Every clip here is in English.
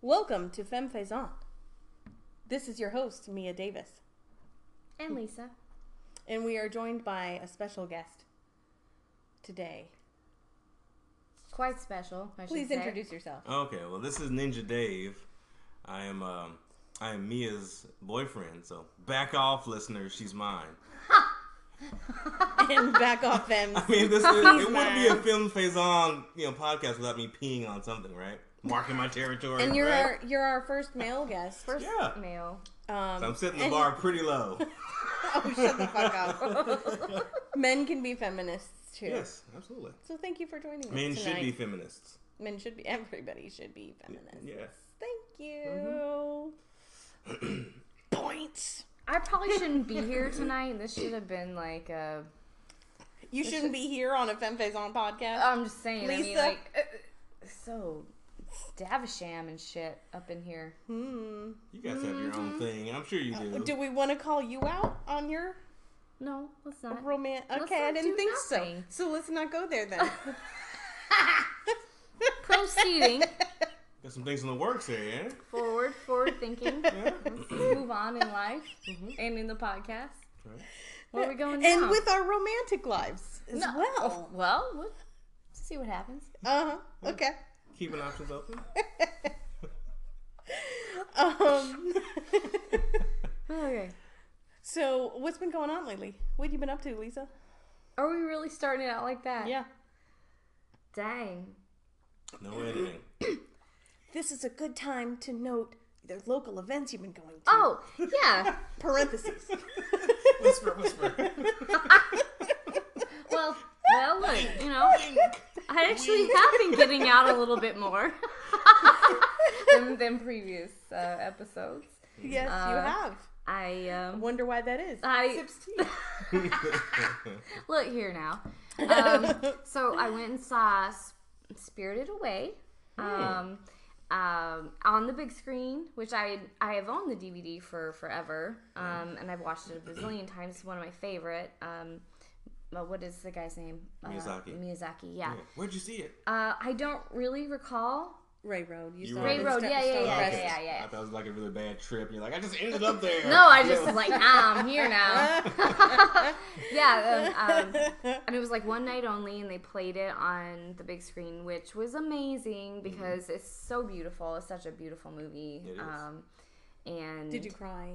Welcome to Femme Faisant. This is your host, Mia Davis, And Lisa. and we are joined by a special guest today. Quite special, I should Please say. introduce yourself. Okay, well, this is Ninja Dave. I am um, I am Mia's boyfriend. So back off, listeners. She's mine. and back off Femmes. I mean, this is, it wouldn't be a mine. Femme Faisant you know podcast without me peeing on something, right? Marking my territory. And you're right? our you're our first male guest. First Yeah. male. Um, So I'm setting the and- bar pretty low. Oh, shut the fuck up. Men can be feminists too. yes, absolutely. So thank you for joining us Men should be feminists. Men should be. Everybody should be feminists. Yeah. Thank you. Points. I probably shouldn't be here tonight. This should have been like a. You shouldn't be here on a Femme Faisant podcast. I'm just saying. I mean, Lisa? like, uh, so Davisham and shit up in here. hmm. You guys have your own thing. I'm sure you do. Do we want to call you out on your No, let's not. romantic? Let's Okay, I didn't think nothing. so. So let's not go there then. Proceeding Got some things in the works here, yeah. forward, forward thinking. Yeah. Let's move on in life and in the podcast. Right. Where are we going now? and with our romantic lives as No, well. well, we'll see what happens. Uh huh. Okay. Keeping options open. Um. Okay. so what's been going on lately? What have you been up to, Lisa? Are we really starting it out like that? Yeah. Dang. No editing. This is a good time to note the local events you've been going to. Oh, yeah. Parentheses. Whisper, whisper. Well, well, look, you know, I actually have been getting out a little bit more than, than previous uh, episodes. yes, you Uh, have. I um, Wonder why that is. I look here now. Um, so I went and saw Spirited Away. Um, um, on the big screen, which I I have owned the DVD for forever, um, and I've watched it a bazillion times. It's one of my favorite. Um, well, what is the guy's name? Uh, Miyazaki. Miyazaki, yeah. Where'd you see it? Uh, I don't really recall. Rea Road. You You saw were- it Rea Road, Sto- yeah, yeah, Stone yeah, Crest. yeah, yeah. I thought it was like a really bad trip. You're like, I just ended up there. No, I just was like, ah, I'm here now. yeah, um, um, and it was like one night only, and they played it on the big screen, which was amazing because it's so beautiful. It's such a beautiful movie. It is. Um, and Did you cry?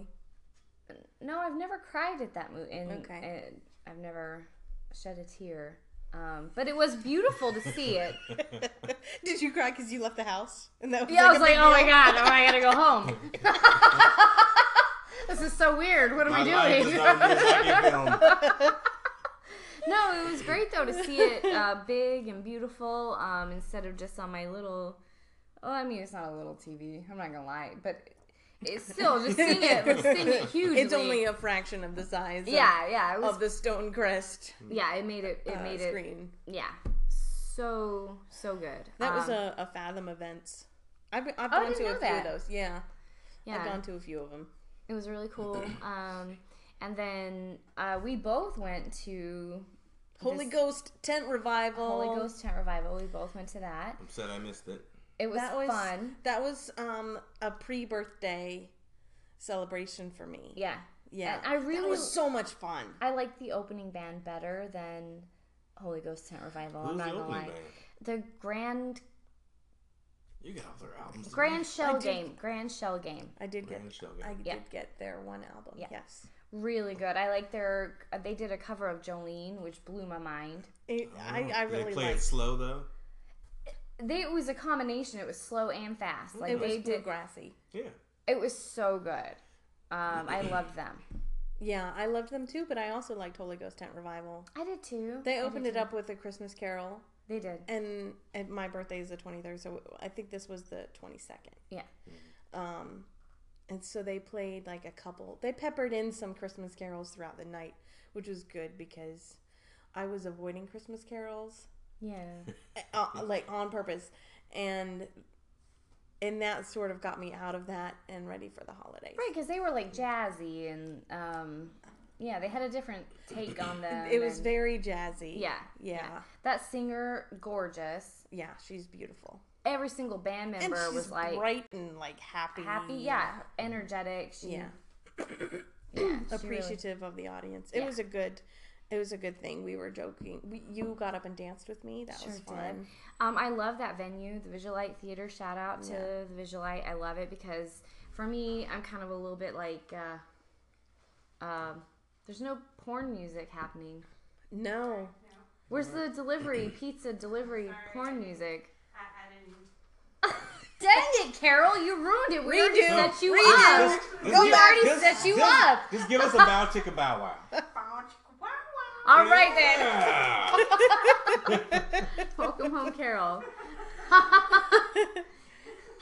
No, I've never cried at that movie, Okay. and I've never shed a tear. Um, but it was beautiful to see it. Did you cry because you left the house? And that was Yeah, I was like, oh my god, oh, I gotta go home. this is so weird. What am I My life doing? is not a Miyazaki film. No, it was great though to see it uh, big and beautiful um, instead of just on my little. Well, I mean, it's not a little TV. I'm not gonna lie, but it's still just seeing it, seeing it hugely. It's only a fraction of the size. of- yeah, yeah. It was Of the Stone Crest yeah. It made it. It uh, made it. screen. Yeah, so so good. That was Um, a, a Fathom events. I've, been, I've Oh, I gone to didn't a know few that. of those. Yeah, yeah, I've gone to a few of them. It was really cool. Um, and then uh, we both went to Holy Ghost Tent Revival. Holy Ghost Tent Revival. We both went to that. I'm sad I missed it. It was, That was fun. That was um a pre-birthday celebration for me. Yeah. Yeah, And I really that was so much fun. I like the opening band better than Holy Ghost Tent Revival. I'm Who's not the gonna opening lie. band? The Grand You got all their albums. Grand Shell did- Game. Grand Shell Game. I did get Grand Shell Game. I Yeah. did get their one album. Yeah. Yes, Really good. I like their. uh, They did a cover of Jolene, which blew my mind. It, I I Oh, They really play it slow though. They it was a combination. It was slow and fast. Like It was they did. grassy. Yeah. It was so good. Um, I loved them. Yeah, I loved them too, but I also liked Holy Ghost Tent Revival. I did too. They opened it too. up with a Christmas Carol, They did. and, and my birthday is the 23rd, so I think this was the 22nd. Yeah. Um, and so they played like a couple. They peppered in some Christmas carols throughout the night, which was good because I was avoiding Christmas carols, Yeah. uh, like on purpose, and and that sort of got me out of that and ready for the holidays. Right, because they were like jazzy and um, yeah, they had a different take on them. It was and- very jazzy. yeah, yeah, That singer, gorgeous. yeah. She's beautiful. every single band And member was like bright and like happy. happy, yeah, energetic. She, Yeah. yeah, she really- Appreciative of the audience. It Yeah. was a good. It was a good thing. We were joking. We, you got up and danced with me. That was fun. did. Um, I love that venue, the Visualite Theater. Shout out to Yeah. the Visualite. I love it because for me, I'm kind of a little bit like, uh, um, there's no porn music happening. No. Where's the delivery, pizza delivery, porn music? I, I didn't. Dang it, Carol, you ruined it. We already set you Redo. up. Just- We just- already just- set you just- up. Just give us a bow chicka bow wow. Bow, chicka, wow, wow. All right then. Welcome home, Carol.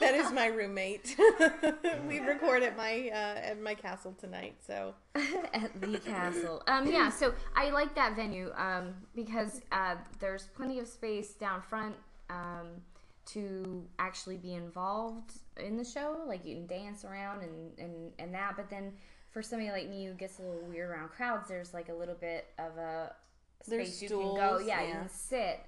That is my roommate. we record at my uh, at my castle tonight. So at the castle. Um, yeah, so I like that venue um, because uh, there's plenty of space down front um, to actually be involved in the show. Like you can dance around and, and, and that. But then for somebody like me who gets a little weird around crowds, there's like a little bit of a There's space you can go. stools, Yeah, you can sit,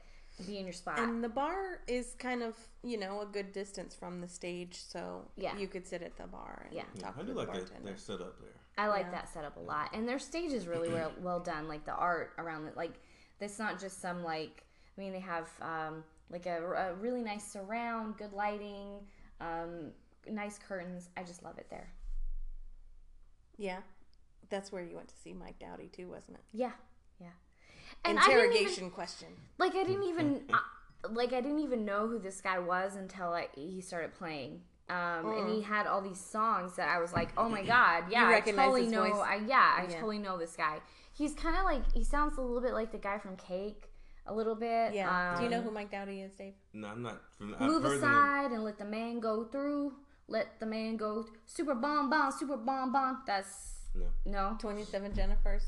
be in your spot. and the bar is kind of you know a good distance from the stage, so Yeah. you could sit at the bar. And Yeah. Yeah, talk I do the like their, bartender. their setup there. I like Yeah. that setup a lot, and their stage is really well, well done. Like the art around it, like it's not just some like. I mean, they have um, like a, a really nice surround, good lighting, um, nice curtains. I just love it there. Yeah, that's where you went to see Mike Doughty too, wasn't it? Yeah, yeah. And I didn't even, Interrogation question. like I didn't even uh, like I didn't even know who this guy was until like he started playing. Um, and he had all these songs that I was like, oh my god, yeah, I totally his know. voice? I yeah, I Yeah. totally know this guy. He's kind of like he sounds a little bit like the guy from Cake, a little bit. Yeah. Do you know Um, who Mike Doughty is, Dave? No, I'm not. From, I've Move heard the name. aside and let the man go through. Let the man go. super bon bon, super bon bon. That's No, no. Twenty Seven Jennifers.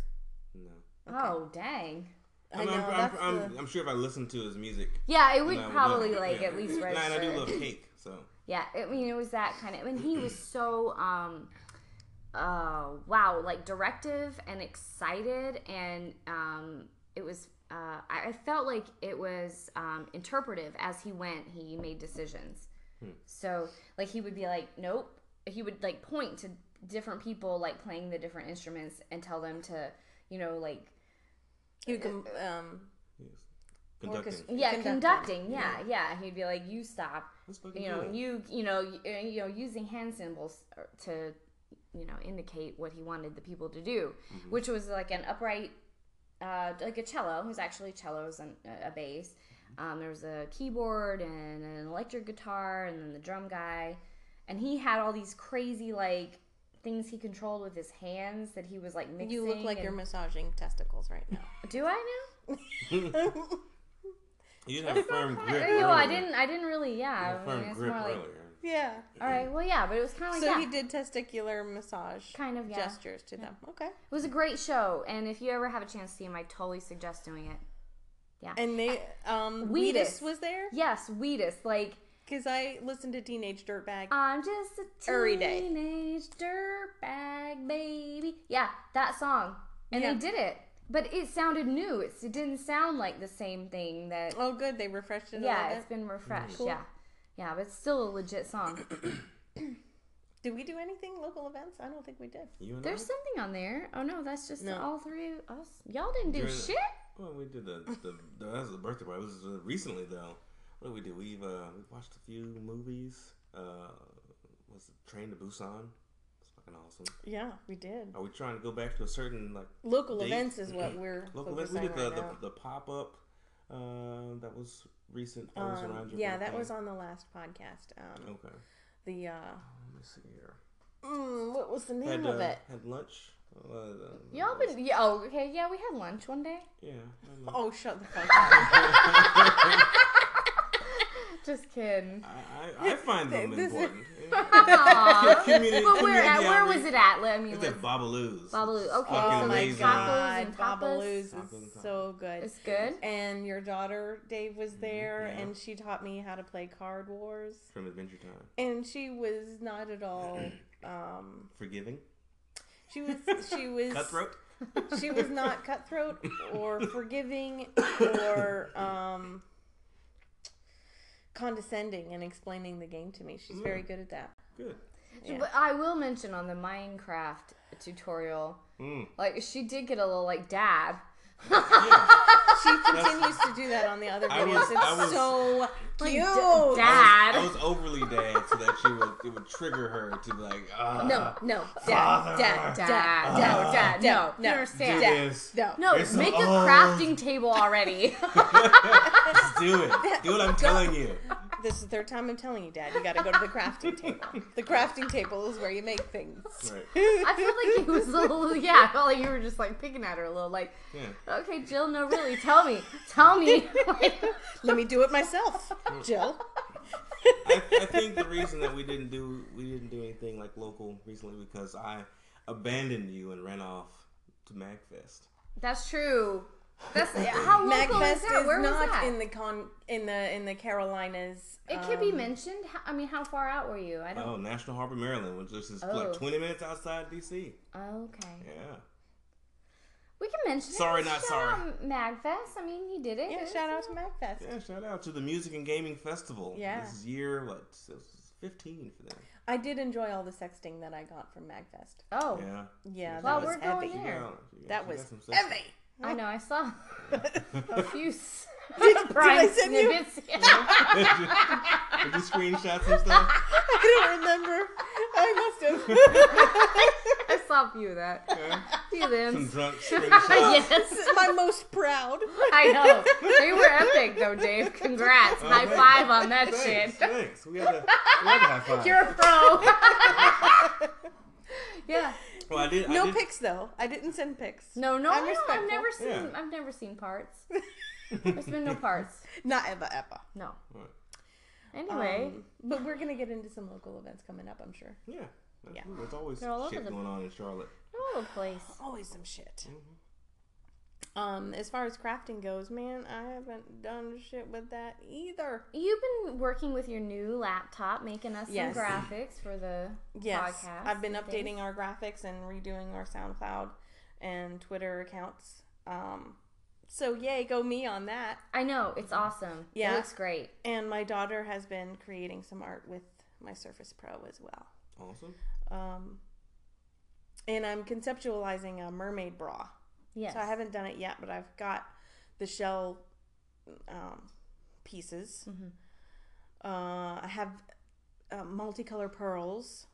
no. Oh dang. I I'm, know I'm, that's I'm, the. I'm, I'm sure if I listened to his music, Yeah, it would and I probably love- like yeah. at least Nah, register. And I do love cake, so Yeah, I mean it was that kind of, I and he was so um, uh, wow, like directive and excited, and um, it was. Uh, I I felt like it was um, interpretive as he went. He made decisions. So like he would be like, nope. He would like point to different people like playing the different instruments and tell them to, you know, like You uh, can. Uh, um, yes. conducting. Yeah, Conducting. conducting. Yeah, yeah. He'd be like, you stop. You know cool. you you know you, uh, you know using hand symbols to you know indicate what he wanted the people to do which was like an upright uh, like a cello it was actually cellos and a bass um, there was a keyboard and an electric guitar and then the drum guy and he had all these crazy like things he controlled with his hands that he was like mixing you look like you're massaging testicles right now. do I now? You didn't have a firm grip. No, I earlier. didn't. I didn't really. You Yeah, had a I firm mean, grip more like. earlier. yeah. All right. Well, yeah, but it was kind of like So that. he did testicular massage Kind of, yeah. gestures to them. Okay. It was a great show, and if you ever have a chance to see him, I totally suggest doing it. And they um Wheatus. Wheatus was there Yes, Wheatus. Like, because I listened to Teenage Dirtbag. I'm just a Every day. teenage dirtbag baby. Yeah, that song. And Yeah. they did it. But it sounded new. It's, it didn't sound like the same thing that. oh, good. They refreshed it. a yeah, little it's bit. been refreshed. Cool. Yeah. Yeah, but it's still a legit song. Did we do anything local events? I don't think we did. You and There's I? something on there. Oh, no, that's just No. all three of us. Y'all didn't do During the- shit. Well, we did the the, the that was the birthday party. It was uh, recently though. What did we do? We've uh we watched a few movies. Uh, was it Train to Busan? It's fucking awesome. Yeah, we did. Are we trying to go back to a certain like Local Date. events is what we're local events? We did the right the, now. the pop up. Uh, that was recent. That was Um, yeah, that was on the last podcast. Um, Okay. the uh, Let me see here. mm, what was the name Had of uh, it? had lunch. Y'all been. Yeah, oh, okay. Yeah, we had lunch one day. Yeah. Oh, shut the fuck up! Just kidding. I, I, I find them This is- important. Aw. Community- but where at, where was outreach. it at? Let me. It's Let's, at Babalu's. Babalu. Okay. Fucking oh my amazing. god, Tacos and tapas. Babalu's Tacos and is tapas. so good. it's good. and your daughter Dave was there, yeah. and she taught me how to play Card Wars, From Adventure Time. and she was not at all. Um, Forgiving. She was she was Cutthroat. she was not cutthroat or forgiving or um condescending and explaining the game to me. She's very good at that. Good. Yeah. But I will mention on the Minecraft tutorial, Mm. like she did get a little like dab. She continues to do that on the other I videos. was- it's was- so Like, cute. d- I dad. was overly dad so that she would it would trigger her to be like, ah, no, no, Father. dad, dad, Dad, dad, no, dad, no, no, you no, understand? Dad. No, No, You're so make a crafting table already. Just do it. Do what I'm telling you. This is the third time I'm telling you, Dad. You got to go to the crafting table. The crafting table is where you make things. Right. I feel like it was a little, yeah, I felt like you were just like picking at her a little, like, Yeah. okay, Jill, no, really, tell me, tell me. Like, Let me do it myself, Jill. I, I think the reason that we didn't do we didn't do anything like local recently because I abandoned you and ran off to Magfest. That's true. That's how local is Magfest that? is Where was not that? in the con in the in the Carolinas. it could be um, mentioned. How, I mean, how far out were you? I don't. Oh, National Harbor, Maryland, which is Oh. like 20 minutes outside DC. Okay. Yeah. We can mention it. Sorry, Shout not sorry. out Magfest. I mean, you did it. Yeah, It's- shout out to Magfest. Yeah, shout out to the Music and Gaming Festival. Yeah. This is year, what, this is 15 for them. I did enjoy all the sexting that I got from Magfest. Oh, Yeah. Yeah, Well, that was we're going heavy. there. Yeah, she got- That she was got some sex- heavy. I know. I saw a few s- Did, did I Brian send you? snippets. Did you screenshot some stuff? I don't remember. I must have. I saw a few of that. Yeah. A few Some them. drunk screenshots. yes, My most proud. I know. They were epic, though, Dave. Congrats. Oh, High thanks. five on that Thanks, shit. thanks. We had a, we had to high five. You're a pro. yeah. well, I did. I No did, pics though. I didn't send pics. No, no, I'm no. I've never seen. Yeah. I've never seen parts. There's been no parts. Not ever, ever. No. Right. Anyway, Um, but we're gonna get into some local events coming up. I'm sure. Yeah. That's Yeah. cool. There's always They're all over shit the- going on in Charlotte. no place. Always some shit. Mm-hmm. Um, as far as crafting goes, man, I haven't done shit with that either. You've been working with your new laptop, making us Yes. some graphics for the Yes, podcast. I've been updating things. our graphics and redoing our SoundCloud and Twitter accounts. Um, so yay, go me on that. I know it's awesome. Yeah. it looks great. And my daughter has been creating some art with my Surface Pro as well. Awesome. Um, and I'm conceptualizing a mermaid bra. Yes. So I haven't done it yet, but I've got the shell um, pieces. Mm-hmm. Uh, I have uh, multicolor pearls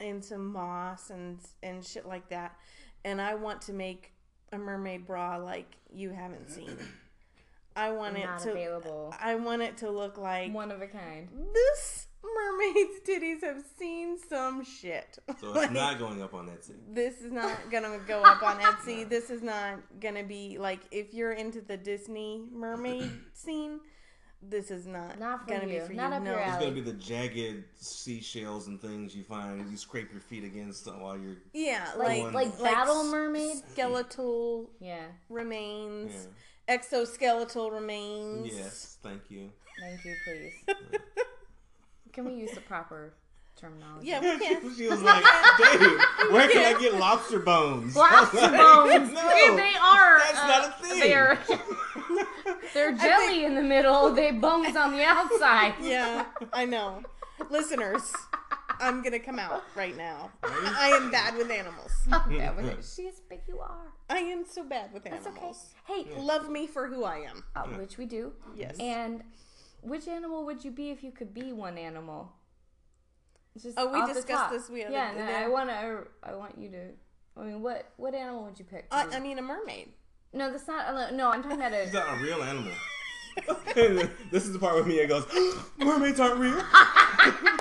and some moss and and shit like that. And I want to make a mermaid bra like you haven't seen. I want it Not to. available. I want it to look like One of a kind. this mermaid's titties have seen some shit. So Like, it's not going up on Etsy. this is not gonna go up on Etsy. This is not gonna be like if you're into the Disney mermaid scene. This is not, Not gonna you. be for Not you. up no. your It's gonna be the jagged seashells and things you find you scrape your feet against while you're Yeah, Like like like, battle s- mermaid. skeletal Yeah. remains, exoskeletal remains. Yes, thank you. Thank you, please. Can we use the proper terminology? Yeah, we can. she was like, Dave, where can I get lobster bones? Lobster like, bones. No, they are. that's uh, not a thing. They're they're jelly in the middle. They bones on the outside. Yeah, I know. Listeners, I'm gonna come out right now. I am bad with animals. Yeah, but she as big you are. I am so bad with animals. That's okay. animals. Hey, Love me for who I am. uh, which we do. Yes. And which animal would you be if you could be one animal? Just Oh, we discussed this the other- Yeah, and the- I want to. I want you to. I mean, what what animal would you pick? to I, mean, a mermaid. no, that's not. uh, No, I'm talking about It's a. not a real animal. this is the part where Mia goes, mermaids aren't real.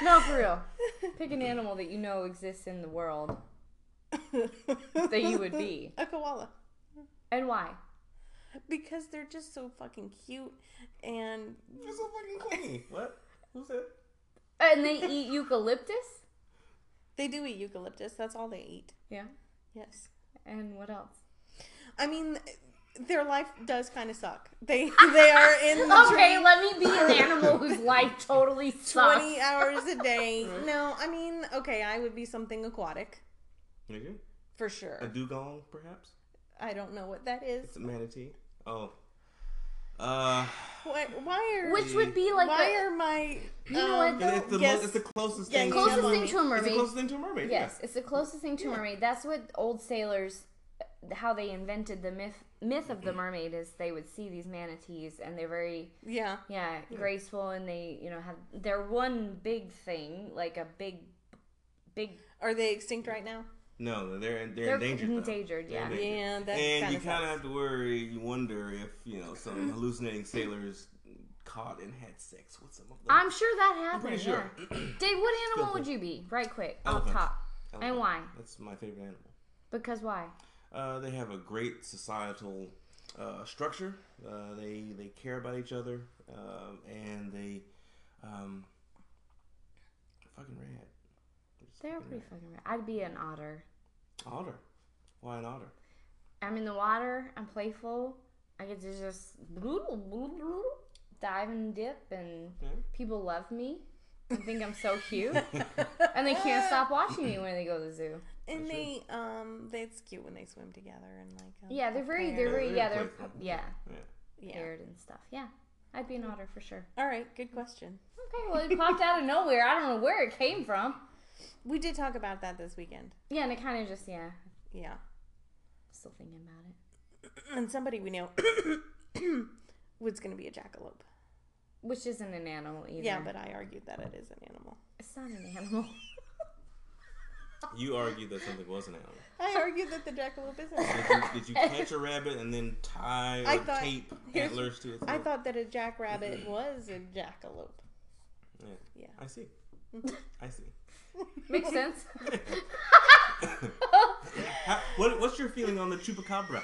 No, for real. Pick an animal that you know exists in the world that you would be, A koala. and why. Because they're just so fucking cute and You're so fucking clingy. What? Who said? And they eat eucalyptus. they do eat eucalyptus. That's all they eat. Yeah. Yes. And what else? I mean, their life does kind of suck. They they are in the Okay, tree let me be an animal whose life totally sucks. 20 hours a day. No, I mean, okay, I would be something aquatic Nigga? for sure. A dugong, perhaps? I don't know what that is. It's a manatee. Oh. Uh, Why, why are Which would be like why a, are my You know what, um, though? it's, the, yes, mo- it's the closest Yeah, thing. closest to a thing mermaid. to a It's the closest thing to a mermaid. yes, it's the closest thing to a mermaid. That's what old sailors, how they invented the myth myth of the mermaid is they would see these manatees and they're very yeah yeah graceful and they you know have they're one big thing like a big big are they extinct right now? No, they're they're, They're endangered. though. endangered, They're yeah. endangered. Yeah, that and you kind of have to worry. You wonder if you know some hallucinating sailors caught and had sex with some of them. I'm sure that happened. pretty sure. Yeah. Dave, what animal would you be? Right quick, off Elephants. top. And why? That's my favorite animal. Because why? Uh, they have a great societal uh, structure. Uh, they they care about each other, um, and they um, fucking rad. Just They're fucking pretty fucking rad. I'd be an otter. Otter. Why an otter? I'm in the water. I'm playful. I get to just dive and dip, and Yeah. people love me and think I'm so cute, and they can't stop watching me when they go to the zoo. And That's they um that's cute when they swim together and like um, Yeah, they're very, they're very, yeah, they're, playful. yeah, Yeah. yeah. paired and stuff. Yeah, I'd be an otter for sure. All right, good question. Okay, well, it popped out of nowhere. I don't know where it came from. We did talk about that this weekend. Yeah, and it kind of just, yeah, Yeah, still thinking about it. and somebody we know was going to be a jackalope. Which isn't an animal either. Yeah, but I argued that it is an animal. it's not an animal. You argued that something was an animal. I argued that the jackalope is an animal. Did you, did you catch a rabbit and then tie I or thought- tape antlers to it? I thought that a jackrabbit was a jackalope. Yeah. Yeah. I see. I see. Makes sense. How, what, what's your feeling on the chupacabra?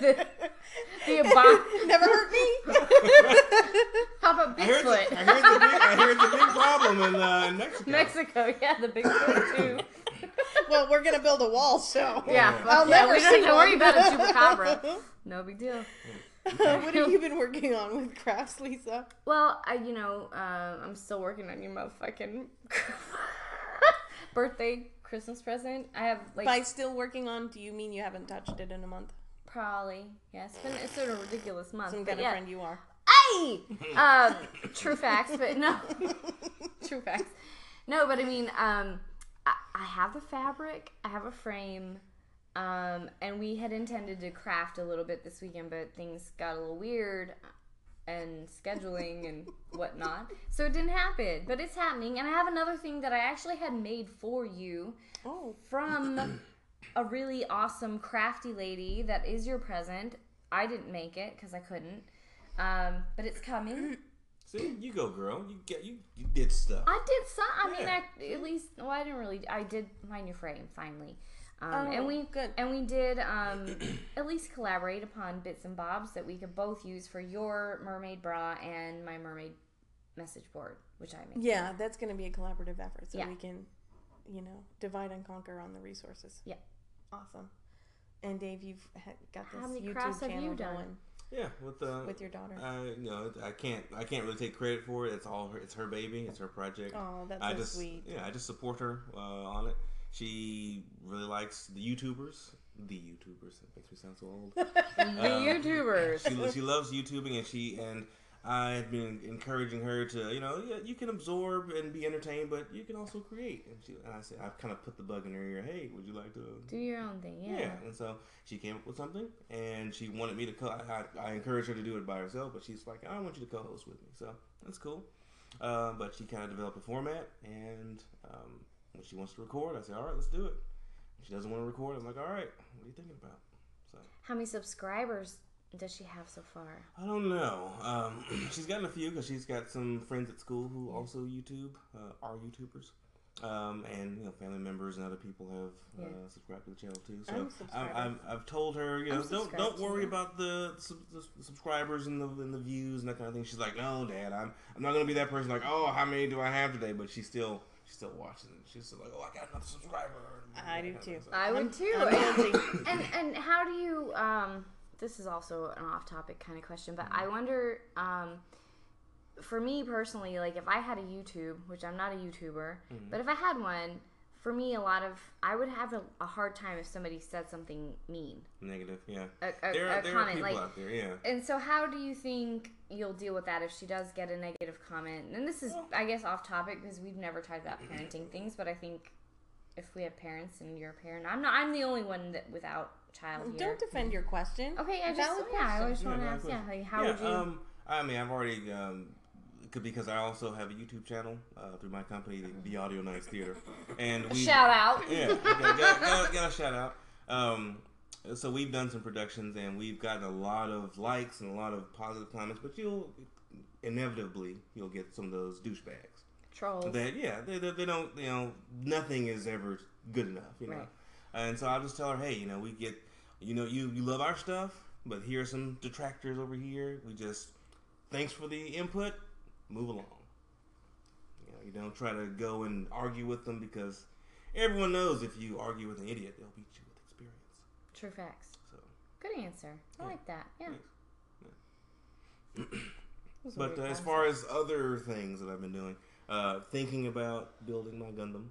the, the abom- Never hurt me. How about I heard, the, Bigfoot? I, heard the big, I heard the big problem in uh, Mexico. Mexico, yeah, the Bigfoot too. well, we're gonna build a wall, so Yeah, fuck I'll yeah, never we don't see have to worry one. about a chupacabra. No big deal. What have you been working on with crafts, Lisa? Well, I, you know, uh, I'm still working on your motherfucking birthday Christmas present. I have like By still working on, do you mean you haven't touched it in a month? probably yeah. It's been it's been a ridiculous month. Some kind yeah. of friend you are. Hey, um, true facts, but no, true facts. No, but I mean, um, I, I have the fabric, I have a frame, um, and we had intended to craft a little bit this weekend, but things got a little weird and scheduling and whatnot, so it didn't happen. But it's happening, and I have another thing that I actually had made for you Oh, from a really awesome crafty lady that is your present. I didn't make it because I couldn't. Um, but it's coming. See, you go, girl. You get you, you did stuff. I did some. I mean, I, at least. Well, I didn't really. I did my new frame finally, um, Oh, and we good. and we did um, at least collaborate upon bits and bobs that we could both use for your mermaid bra and my mermaid message board, which I made. yeah, that's gonna be a collaborative effort, so Yeah. we can, you know, divide and conquer on the resources. Yeah. Awesome. And Dave, you've got this How many YouTube crafts have channel you done? going yeah, with uh, with your daughter. I you know I can't I can't really take credit for it. It's all her. It's her baby. It's her project. oh, that's I so just sweet. yeah I just support her uh, on it. She really likes the YouTubers. The YouTubers. It makes me sound so old. The Um, YouTubers. she, she loves YouTubing and she and I have been encouraging her to you know yeah, you can absorb and be entertained, but you can also create. And she and I said I've kind of put the bug in her ear. Hey, would you like to Do your own thing. Yeah. yeah. and so she came up with something, and she wanted me to. Co- I, I, I encouraged her to do it by herself, but she's like, I want you to co-host with me, so that's cool. Uh, but she kind of developed a format, and um, when she wants to record, I say, all right, let's do it. She doesn't want to record, I'm like, all right, what are you thinking about? So How many subscribers does she have so far? I don't know. Um, she's gotten a few because she's got some friends at school who also YouTube, uh, are YouTubers. Um, and you know, family members and other people have uh, Yeah. subscribed to the channel too. So I'm I, I've, I've told her, you know, I'm don't don't worry about the, sub- the subscribers and the and the views and that kind of thing. She's like, no, Dad, I'm I'm not gonna be that person. Like, oh, how many do I have today? But she's still she's still watching. It. She's still like, oh, I got another subscriber. I do That kind of too. thing. So- I would I'm- too. I'm and and how do you um this is also an off topic kind of question, but I wonder um for me personally, like if I had a YouTube, which I'm not a YouTuber, but if I had one, for me, a lot of I would have a, a hard time if somebody said something mean, Negative, yeah. a, a, There, a are, there are comment people like. out there, yeah. And so, how do you think you'll deal with that if she does get a negative comment? And this is, I guess, off topic because we've never talked about parenting things, but I think if we have parents and you're a parent, I'm not. I'm the only one that without child here. Don't defend your question. Okay, I just Valid yeah, I question. just want to valid ask yeah, like how yeah, would you? Um, I mean, I've already um, c- because I also have a YouTube channel uh, through my company, the, the Audio Nights Theater, and we shout out. Yeah, okay, got, got, got a shout out. Um, so we've done some productions and we've gotten a lot of likes and a lot of positive comments, but you'll inevitably you'll get some of those douchebags Trolls. that yeah they, they, they don't you know nothing is ever good enough you know Right. and so i'll just tell her hey you know we get you know you you love our stuff but here are some detractors over here we just thanks for the input move along you know you don't try to go and argue with them because everyone knows if you argue with an idiot they'll beat you with experience True facts. so Good answer. I Yeah. like that. Yeah. Thanks. Those are but uh, as far as other things that i've been doing uh thinking about building my gundam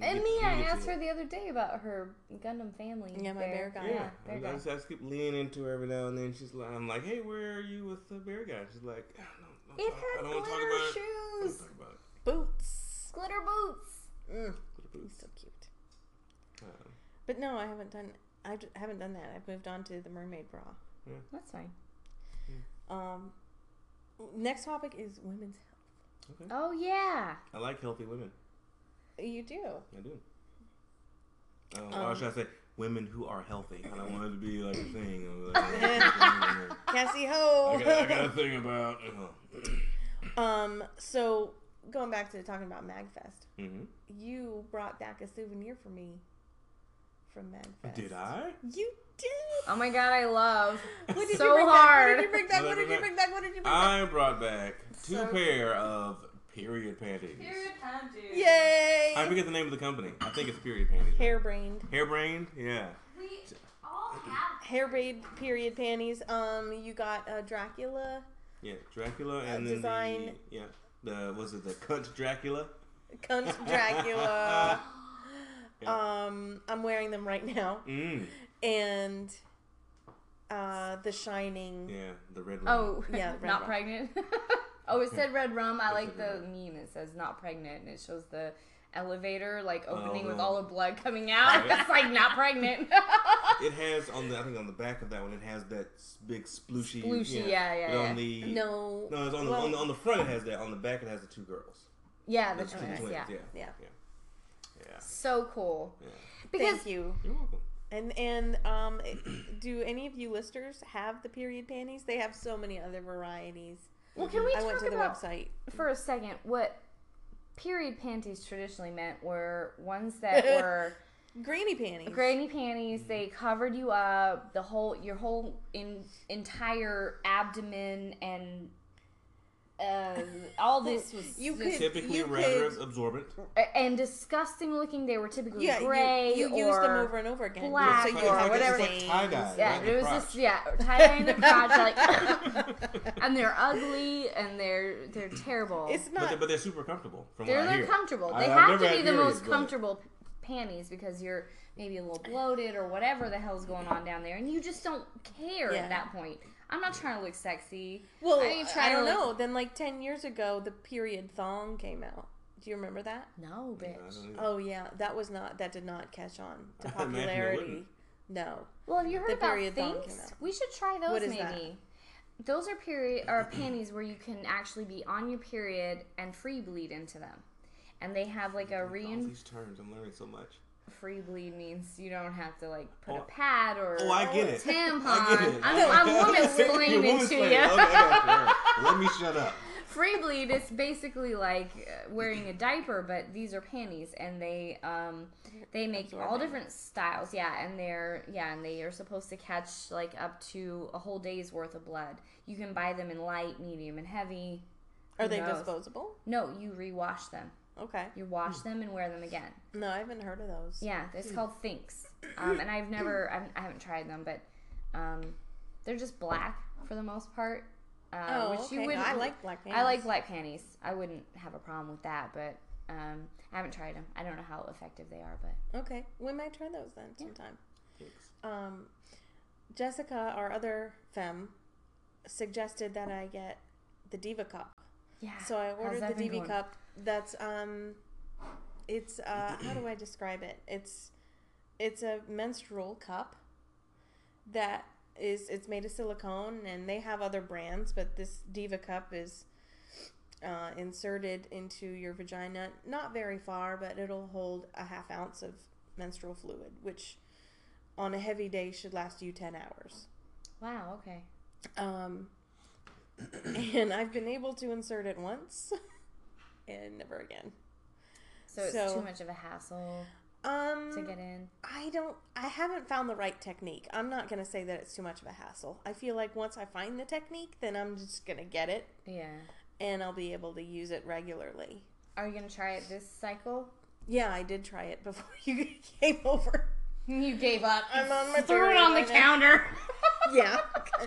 And get- me, I'm gonna I get to asked it. her the other day about her Gundam family. Yeah, my bear guy. Yeah, Yeah, bear I, guy. just, I just keep leaning into her every now and then. She's like, I'm like, hey, where are you with the bear guy? She's like, "Ah, no, don't It talk- I had don't want talk glitter about it. I don't shoes, talk about it. Boots. glitter boots. Mm, Glitter boots. so cute. Uh, But no, I haven't done. I j- haven't done that. I've moved on to the mermaid bra. That's fine. Um, next topic is women's health. Oh yeah. I like healthy women. You do. I do. Oh, Um, or should I say, women who are healthy? And I don't want it to be like a thing. of, like, I Cassie Ho. got, I got a thing about. Uh, um. So going back to talking about Magfest, hmm you brought back a souvenir for me from Magfest. Did I? You did. Oh my god, I love. What did so you bring hard. back? What did you bring back? What did you bring back? What did you bring back? I brought back two So- pair of period panties. Period panties. Yay! I forget the name of the company. I think it's period panties. Hairbrained. Hairbrained? Yeah. We all have. Hairbraid period panties. Um, you got uh, Dracula, Yeah, Dracula and then design- the yeah the was it the cunt Dracula? Cunt Dracula. Yeah. um, I'm wearing them right now, Mm. and uh, The Shining. Yeah, the red. Rum. Oh, Yeah, red not rum. pregnant. oh, it said red rum. I It like the rum. meme. It says not pregnant, and it shows the elevator like opening with all the blood coming out. Yeah. it's like not pregnant. It has on the I think on the back of that one it has that big splooshy. Splooshy, yeah, yeah, But on the No. no, it's on the, well, on the on the front it has that. On the back it has the two girls. yeah, the That's two twins. twins. Yeah. Yeah. Yeah. Yeah. so cool. Yeah. Because Thank you. You're welcome. And and um, do any of you listers have the period panties? They have so many other varieties. Well, mm-hmm. can we I talk went to the about website. for a second what period panties traditionally meant were ones that were Granny panties. granny panties. They mm-hmm. covered you up, the whole your whole in, entire abdomen and. Uh, all this was You could- Typically you rather could- absorbent. and disgusting looking. They were typically yeah, gray you, you or use them over and over again. black so you or have whatever. like tie-dye. yeah, right it was crotch. just yeah, tie dye in the crotch, like, and they're ugly and they're they're terrible. It's But not. they're, but they're super comfortable from they're what I they're hear. comfortable. They I've to be the periods, most but- comfortable panties because you're maybe a little bloated or whatever the hell's going on down there, and you just don't care Yeah. at that point. I'm not trying to look sexy. well, I I, ain't trying to don't look- know. Then, like ten years ago, the period thong came out. Do you remember that? No, bitch. don't. Oh yeah, that was not. That did not catch on to I imagine it popularity. No. Well, have you heard The about period thong came out. We should try those What is maybe. that? Those are period or panties where you can actually be on your period and free bleed into them. And they have like a All these terms, I'm learning so much. Free bleed means you don't have to like put a Oh. pad or Oh, I get it. tampon. I get it. I'm, I'm woman You're explaining to explaining. you. Okay, I got you. All right. Let me shut up. Free bleed is basically like uh, wearing a diaper, but these are panties, and they um they make all different styles. Yeah, and they're yeah, and they are supposed to catch like up to a whole day's worth of blood. You can buy them in light, medium, and heavy. Are Who they knows? disposable? No, you rewash them. Okay. You wash them and wear them again. No, I haven't heard of those. Yeah, it's called Thinx, um, and I've never I've, I haven't tried them, but um, they're just black for the most part. Uh, Oh, which okay. you wouldn't. I like black panties. I like black panties. I wouldn't have a problem with that, but Um, I haven't tried them. I don't know how effective they are, but Okay, we might try those then Yeah. sometime. Thanks. Um, Jessica, our other femme, suggested that I get the Diva Cup. yeah. So I ordered the been Diva going? Cup. That's um, it's uh, how do I describe it? It's it's a menstrual cup that is it's made of silicone, and they have other brands, but this Diva Cup is uh, inserted into your vagina, not very far, but it'll hold a half ounce of menstrual fluid, which on a heavy day should last you ten hours. Wow. Okay. Um, and I've been able to insert it once and never again. So it's So- too much of a hassle Um, to get in. I don't, I haven't found the right technique. I'm not going to say that it's too much of a hassle. I feel like once I find the technique, then I'm just going to get it Yeah. and I'll be able to use it regularly. Are you gonna try it this cycle? Yeah, I did try it before you came over. You gave up. I'm on my Threw it on the counter. Yeah.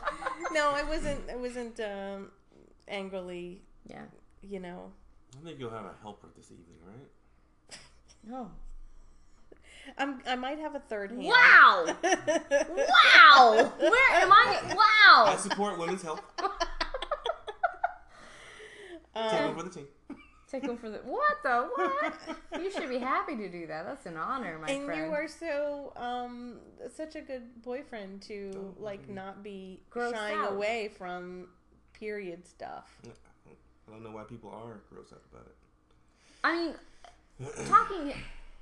no, I wasn't, I wasn't, um, angrily, yeah. you know, I think you'll have a helper this evening, right? No. I'm, I might have a third hand. Wow. wow. Where am I? Wow! I support women's health. Um, Take one for the team. Take them for the what the what? You should be happy to do that. That's an honor, my and friend. And you are so um such a good boyfriend to Oh, like not be Grossed shying out. away from period stuff. I don't know why people are grossed out about it. I mean, talking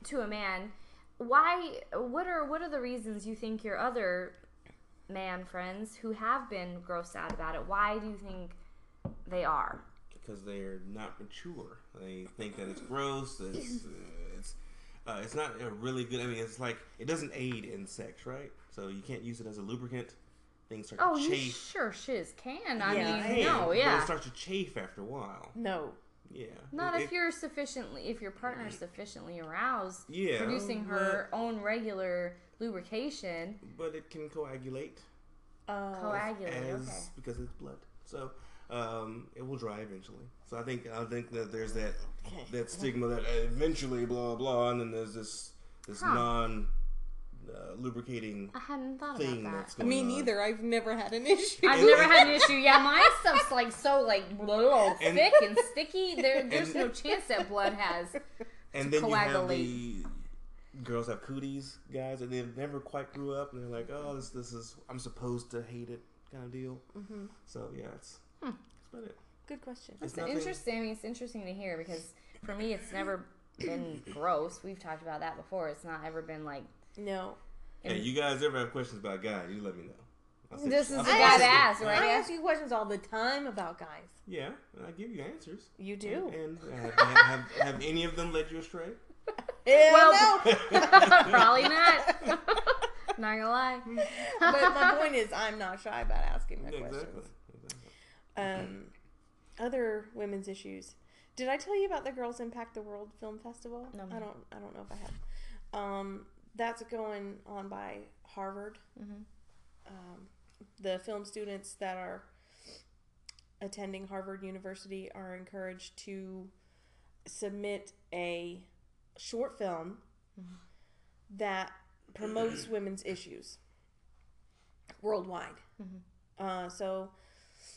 to a man, why? What are what are the reasons you think your other man friends who have been grossed out about it? Why do you think they are? because they're not mature. They think that it's gross. It's uh, it's uh, it's not a really good. I mean, it's like it doesn't aid in sex, right? So you can't use it as a lubricant. Things start Oh, to you chafe. sure shiz can. I Yeah, mean, Can, no, but yeah. it starts to chafe after a while. No. Yeah, Not It- if it- you're sufficiently, if your partner's sufficiently aroused, Yeah, producing her own regular lubrication. but it can coagulate Uh, Coagulate, as okay. because it's blood. So um, it will dry eventually. So I think I think that there's that Okay. that stigma that eventually blah blah, and then there's this this Huh. non uh, lubricating I hadn't thought thing about that's that. going Me on. neither. I've never had an issue. I've never had an issue. Yeah, my stuff's like so like blah, And- thick and sticky. There, there's And- no chance that blood has. And to then you have coagulate. the girls have cooties, guys, and they've never quite grew up, and they're like, "Oh, this this is I'm supposed to hate it," kind of deal. Mhm. So yeah, it's Hmm. that's about it. Good question. It's It's nothing- interesting. I mean, it's interesting to hear because for me, it's never been gross. We've talked about that before. It's not ever been like No. Hey, you guys ever have questions about guys? You let me know. I'll This is I'll guy to ask, uh, right? I ask you questions all the time about guys. Yeah, and I give you answers. You do. And, and have, have, have any of them led you astray? Yeah, Well- no. probably not. not gonna lie. but my point is, I'm not shy about asking my exactly. questions. exactly. Um, other women's issues. Did I tell you about the Girls Impact the World Film Festival? No, I don't. I don't know if I have. Um, that's going on by Harvard. Mhm. Um, the film students that are attending Harvard University are encouraged to submit a short film that promotes women's issues worldwide. Uh, so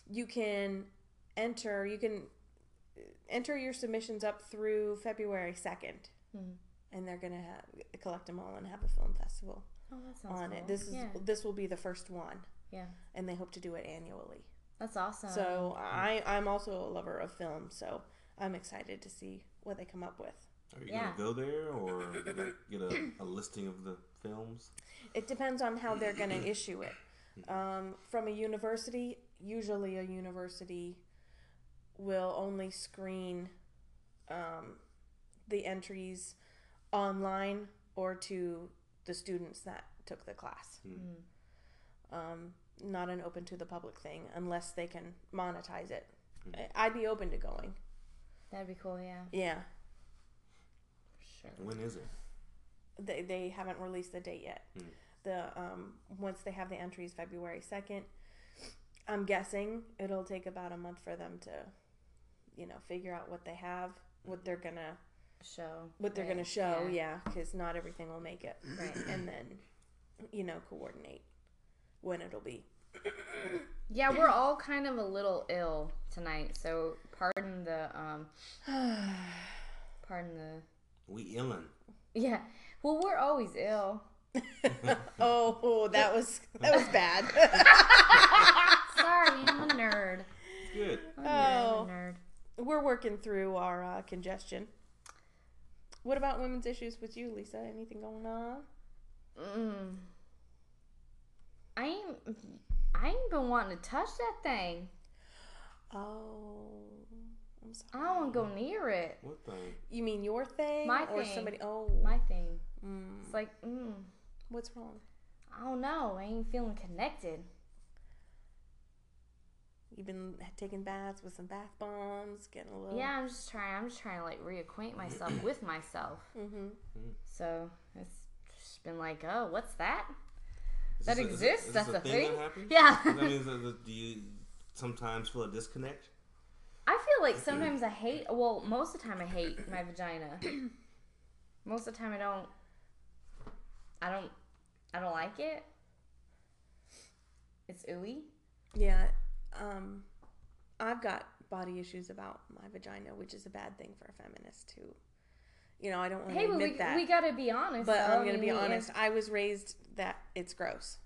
you can enter you can enter your submissions up through February 2nd Mhm. And they're gonna have, collect them all and have a film festival Oh, that sounds on cool. it. This is yeah. this will be the first one, yeah. and they hope to do it annually. That's awesome. So I I'm also a lover of film, so I'm excited to see what they come up with. Are you Yeah. gonna go there or get a, a listing of the films? It depends on how they're going to issue it. Um, from a university, usually a university will only screen um, the entries online or to the students that took the class. Um, not an open to the public thing unless they can monetize it. I- I'd be open to going. That'd be cool. Yeah. Yeah, Sure. When is it? they, they haven't released the date yet. Hmm. The um, once they have the entries February second, I'm guessing it'll take about a month for them to, you know, figure out what they have, what they're gonna show. what they're Right, going to show. Yeah, because not everything will make it. Right. And then, you know, coordinate when it'll be. Yeah, we're all kind of a little ill tonight, so pardon the um pardon the We illin. Yeah. Well, we're always ill. Oh, that was that was bad. Sorry, I'm a nerd. Good. I'm a Oh. nerd. We're working through our uh, congestion. What about women's issues with you, Lisa? Anything going on? Mm. I ain't I ain't been wanting to touch that thing. Oh, I'm I sorry. don't want to go near it. What thing? You mean your thing My or thing. somebody? Oh, My thing. mm, It's like, mm, what's wrong? I don't know. I ain't feeling connected. You've been taking baths with some bath bombs, getting a little. Yeah, I'm just trying. I'm just trying to like reacquaint myself with myself. Mm-hmm. So it's just been like, oh, what's that? Is That this a- is exists? That's a a thing? that happens? Yeah. That means that, that- do you sometimes feel a disconnect? I feel like sometimes I hate. Well, most of the time I hate my vagina. most of the time I don't. I don't. I don't like it. It's ooey. Yeah. Um, I've got body issues about my vagina, which is a bad thing for a feminist to, you know, I don't want to Hey, but admit we, that. we gotta be honest. but though. I'm gonna mean, be we- honest. I was raised that it's gross,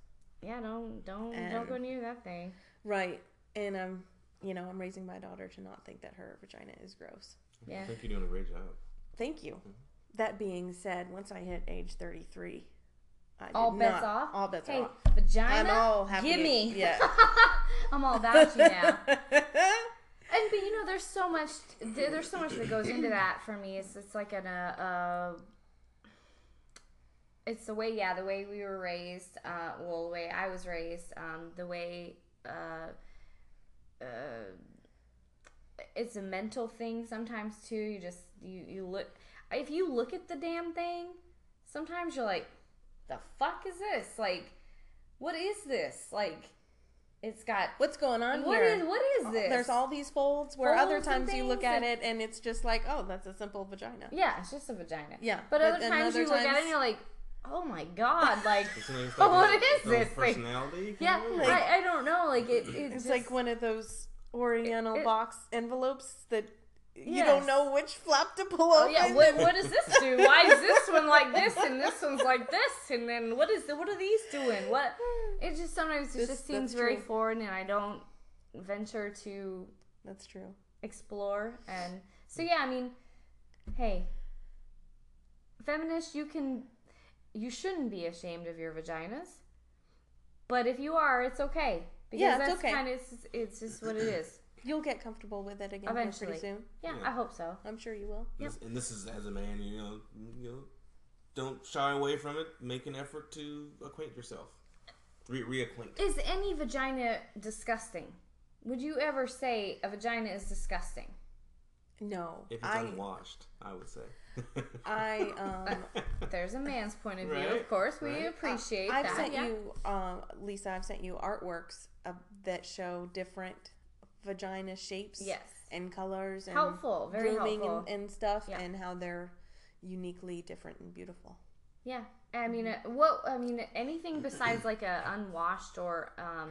Yeah, don't don't And- don't go near that thing. right? And I'm, you know, I'm raising my daughter to not think that her vagina is gross. Yeah. I think you're doing a great job. Thank you. That being said, once I hit age 33, I did All bets not- off. All bets hey, off. vagina. I'm all happy. Give me. Yeah. I'm all about you now. And but you know, there's so much. There's so much that goes into that for me. It's it's like an uh, uh it's the way yeah the way we were raised. Uh, well, the way I was raised. Um, the way uh, uh, it's a mental thing sometimes too. You just you you look if you look at the damn thing. Sometimes you're like, the fuck is this? Like, what is this? Like, it's got What's going on what here? is what is oh, this? There's all these folds where other Folds and times you look at it and it's just like, oh, that's a simple vagina. Yeah, it's just a vagina. Yeah, But, but other times other you look at it and you're like, oh my god, like Isn't it Oh, what like is a- this? a Personality? yeah. Like- I, I don't know, like it. It's, It's just, like one of those Oriental It- it- box envelopes that you Yes. don't know which flap to pull Oh open. yeah, what, what does this do? Why is this one like this and this one's like this? And then what is the, what are these doing? What? It just sometimes it This- just seems very true. foreign, and I don't venture to That's true. explore. And so yeah, I mean, hey, feminist, you can, you shouldn't be ashamed of your vaginas, but if you are, it's okay because Yeah, it's that's okay. kind of it's just what it is. You'll get comfortable with it again Eventually. pretty soon. Yeah, Yeah. I hope so. I'm sure you will. And this- And this is as a man, you know, you know, don't shy away from it. Make an effort to acquaint yourself, Re- reacquaint. Is any vagina disgusting? Would you ever say a vagina is disgusting? No, If it's I, unwashed, I would say. I, um, There's a man's point of view, Right, of course. We right. appreciate I've that. sent yeah. you, um, Lisa. I've sent you artworks of, that show different vagina shapes, Yes. and colors, and Helpful, very grooming helpful. and, and stuff, Yeah. and how they're uniquely different and beautiful. Yeah, I mean, uh, what I mean, anything besides like a unwashed or um,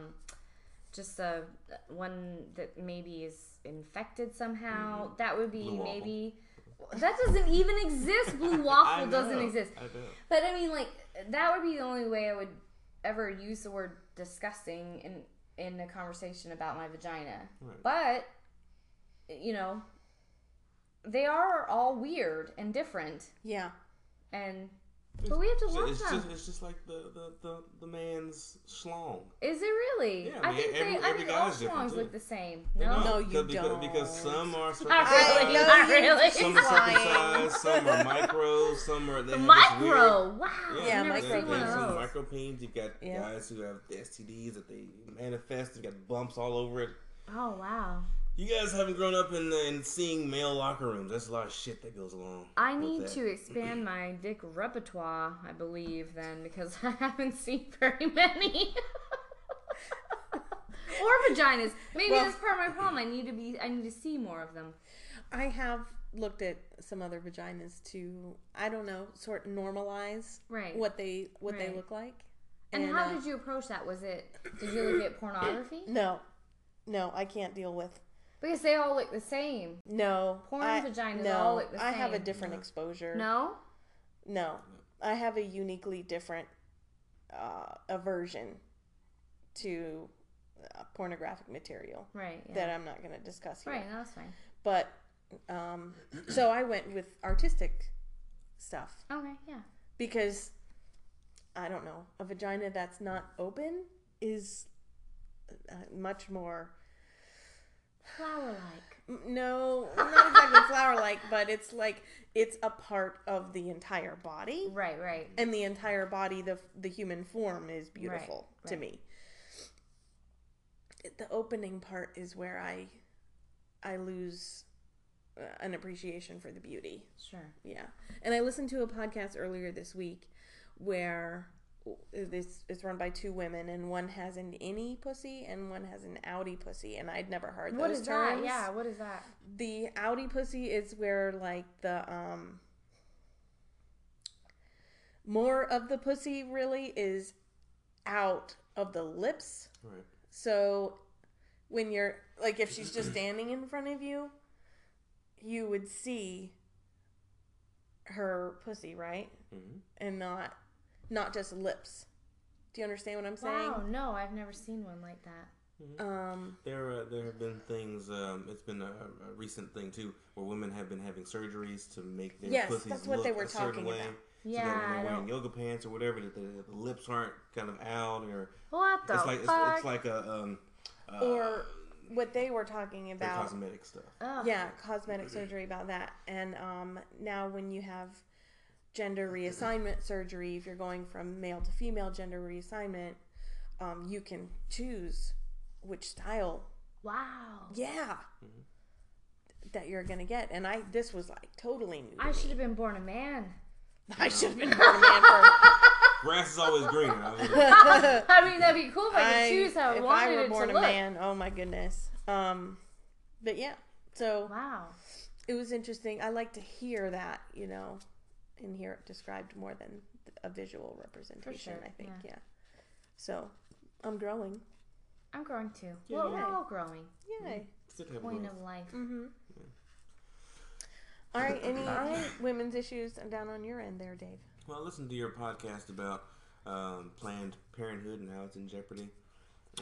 just a one that maybe is infected somehow. That would be Blue waffle. maybe. That doesn't even exist. Blue I waffle doesn't exist. I know. But I mean, like that would be the only way I would ever use the word disgusting in in a conversation about my vagina. Right. But you know, they are all weird and different, Yeah, and but we have to So love it's them. just it's just like the the, the, the man's schlong. Is it really? Yeah, I I mean, think every- they. I every think all guy's different, schlongs look the same. They No, No, you because, because, because don't. Because some are not circumcised, really. Not really. some are Lying. circumcised, some are micro, some are they have weird- Micro. Wow. Yeah, Yeah, micro they, seen they one have of some micro pains. You've got Yeah. guys who have STDs that they manifest. You got bumps all over it. Oh wow. You guys haven't grown up in, in seeing male locker rooms. That's a lot of shit that goes along. I need that. to expand my dick repertoire, I believe, then, because I haven't seen very many. or vaginas. Maybe Well- that's part of my problem. I need to be. I need to see more of them. I have looked at some other vaginas to I don't know, sort of normalize Right. what they what they look like. And, how uh, did you approach that? Was it? Did you look at pornography? No. No, I can't deal with Because they all look the same. no Porn I, vaginas no, all look the same. I have a same. different exposure. No. No, I have a uniquely different uh, aversion to uh, pornographic material Right. Yeah. that I'm not going to discuss here. right. That's fine. But um, so I went with artistic stuff Okay. Yeah. because I don't know a vagina that's not open is uh, much more. Flower-like. No, not exactly flower-like, but it's like it's a part of the entire body. Right. Right. and the entire body the the human form is beautiful Right, to right. me the opening part is where i i lose uh, an appreciation for the beauty Sure. yeah and i listened to a podcast earlier this week where this is run by two women and one has an innie pussy and one has an outie pussy and i'd never heard What those is terms that? Yeah. What is that? the outie pussy is where like the um more of the pussy really is out of the lips. Right. So when you're like if she's just standing in front of you, you would see her pussy, right? hmm And not not just lips. Do you understand what I'm saying? Wow. No, I've never seen one like that. Um There, uh, there have been things. Um, it's been a, a recent thing too, where women have been having surgeries to make their Yes, pussies that's what look they were a certain talking way. about. So Yeah, that when I they're wearing yoga pants or whatever, that the, the lips aren't kind of out, or What the it's like fuck? it's like a um, uh, or what they were talking about cosmetic stuff. Ugh. yeah cosmetic surgery about that and um, now when you have gender reassignment surgery if you're going from male to female gender reassignment um, you can choose which style Wow. yeah that you're gonna get and i this was like totally new to I should have been born a man. i should have been born a man for Grass is always greener. I mean, I mean, that'd be cool if I could I, choose how I if I were born a look. man oh my goodness um but yeah so Wow. it was interesting. I like to hear that, you know, and here it described more than a visual representation. sure, I think, yeah. yeah. So, I'm growing. I'm growing too. Yeah, well, yeah. we're all growing. Yay! it's good to have Point of life. Mm-hmm. All right. Any women's issues down on your end there, Dave? Well, I listened to your podcast about um, Planned Parenthood and how it's in jeopardy.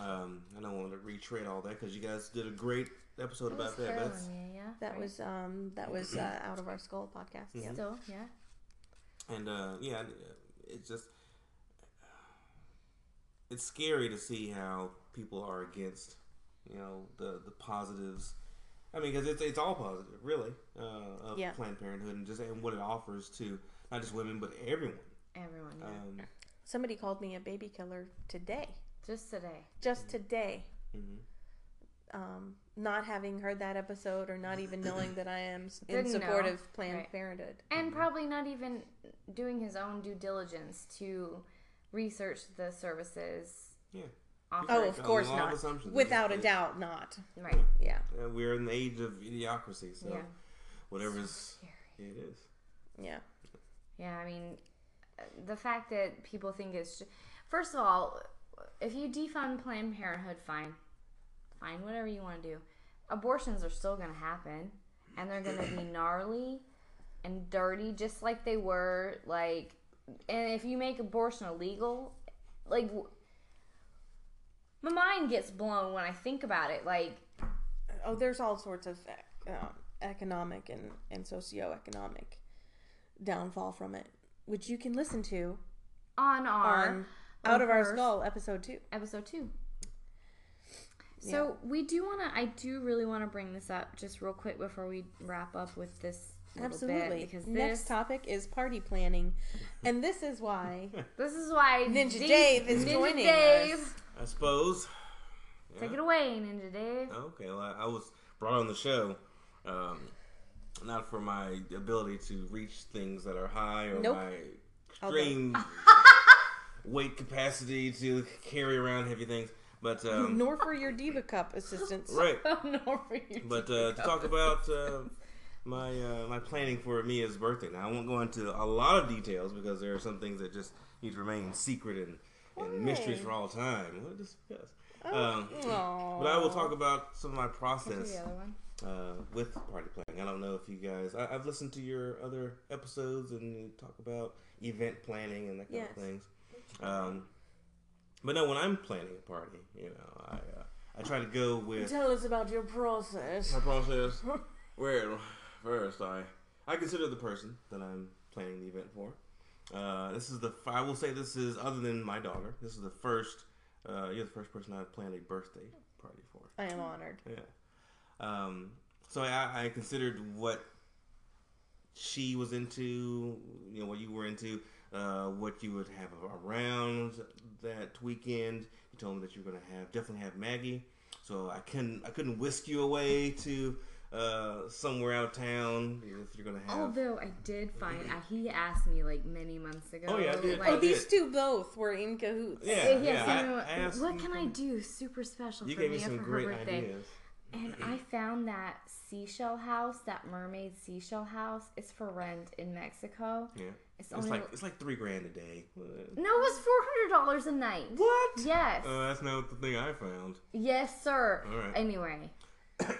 Um, I don't want to retread all that because you guys did a great episode That was about that. Carolyn, that's, yeah, yeah. That right? was um that was uh, out of our skull podcast. Yeah. still, yeah. And uh, yeah, it's just it's scary to see how people are against, you know, the the positives. I mean, because it's it's all positive, really, uh, of Yeah. Planned Parenthood and just and what it offers to not just women but everyone. Everyone, yeah. Um, Somebody called me a baby killer today. Just today. Just today. mhm. Um, not having heard that episode or not even knowing that I am in support know. of Planned Right. Parenthood. And probably not even doing his own due diligence to research the services Yeah, offered. Oh, of course lot of not. Without a doubt, not. Right. Yeah. Uh, we're in the age of idiocracy, so Yeah. whatever's Scary. yeah, it is. Yeah. Yeah, I mean, uh, the fact that people think it's ju- first of all, if you defund Planned Parenthood, fine, fine, whatever you want to do. Abortions are still going to happen, and they're going to be gnarly and dirty, just like they were. Like, and if you make abortion illegal, like, w- my mind gets blown when I think about it. Like, Oh, there's all sorts of um, economic and, and socioeconomic downfall from it, which you can listen to on our on Out of Our Skull, episode two. episode two. So we do want to. I do really want to bring this up just real quick before we wrap up with this. Absolutely. Bit, because Next topic is party planning. And this is why this is why Ninja D- Dave is Ninja joining Dave. us. I suppose. Take it away, Ninja Dave. Okay, well, I, I was brought on the show, um, not for my ability to reach things that are high or Nope. my extreme weight capacity to carry around heavy things, But um, Nor for your Diva Cup assistance, right. no, for you. But uh, to talk about uh, my uh, my planning for Mia's birthday. Now I won't go into a lot of details because there are some things that just need to remain secret and, and mysteries for all time. Well, just because. Um, Aw. but I will talk about some of my process the other one? uh, with party planning. I don't know if you guys. I, I've listened to your other episodes and you talk about event planning and that kind Yes. of things. Um, but no, when I'm planning a party, you know, I uh, I try to go with Tell us about your process. my process. Where first I I consider the person that I'm planning the event for. Uh, this is the I will say this is other than my daughter. This is the first. Uh, you're the first person I've planned a birthday party for. I am honored. Yeah. Um, so I, I considered what she was into, you know, what you were into, uh, what you would have around that weekend. You told me that you were going to have definitely have Maggie. So I couldn't I couldn't whisk you away to uh, somewhere out of town if you're going to have. Although I did find, uh, he asked me like many months ago. Oh, yeah, I did. Like, Oh, these two both were in cahoots. Yeah, Uh, yeah. yes, I- I asked what can I do super special You for gave me some for her birthday? ideas. And I found that seashell house, that mermaid seashell house, is for rent in Mexico. Yeah. It's, It's only like it's like three grand a day. no, it was four hundred dollars a night. What? Yes, Uh, that's not the thing I found. yes, sir. All right. Anyway,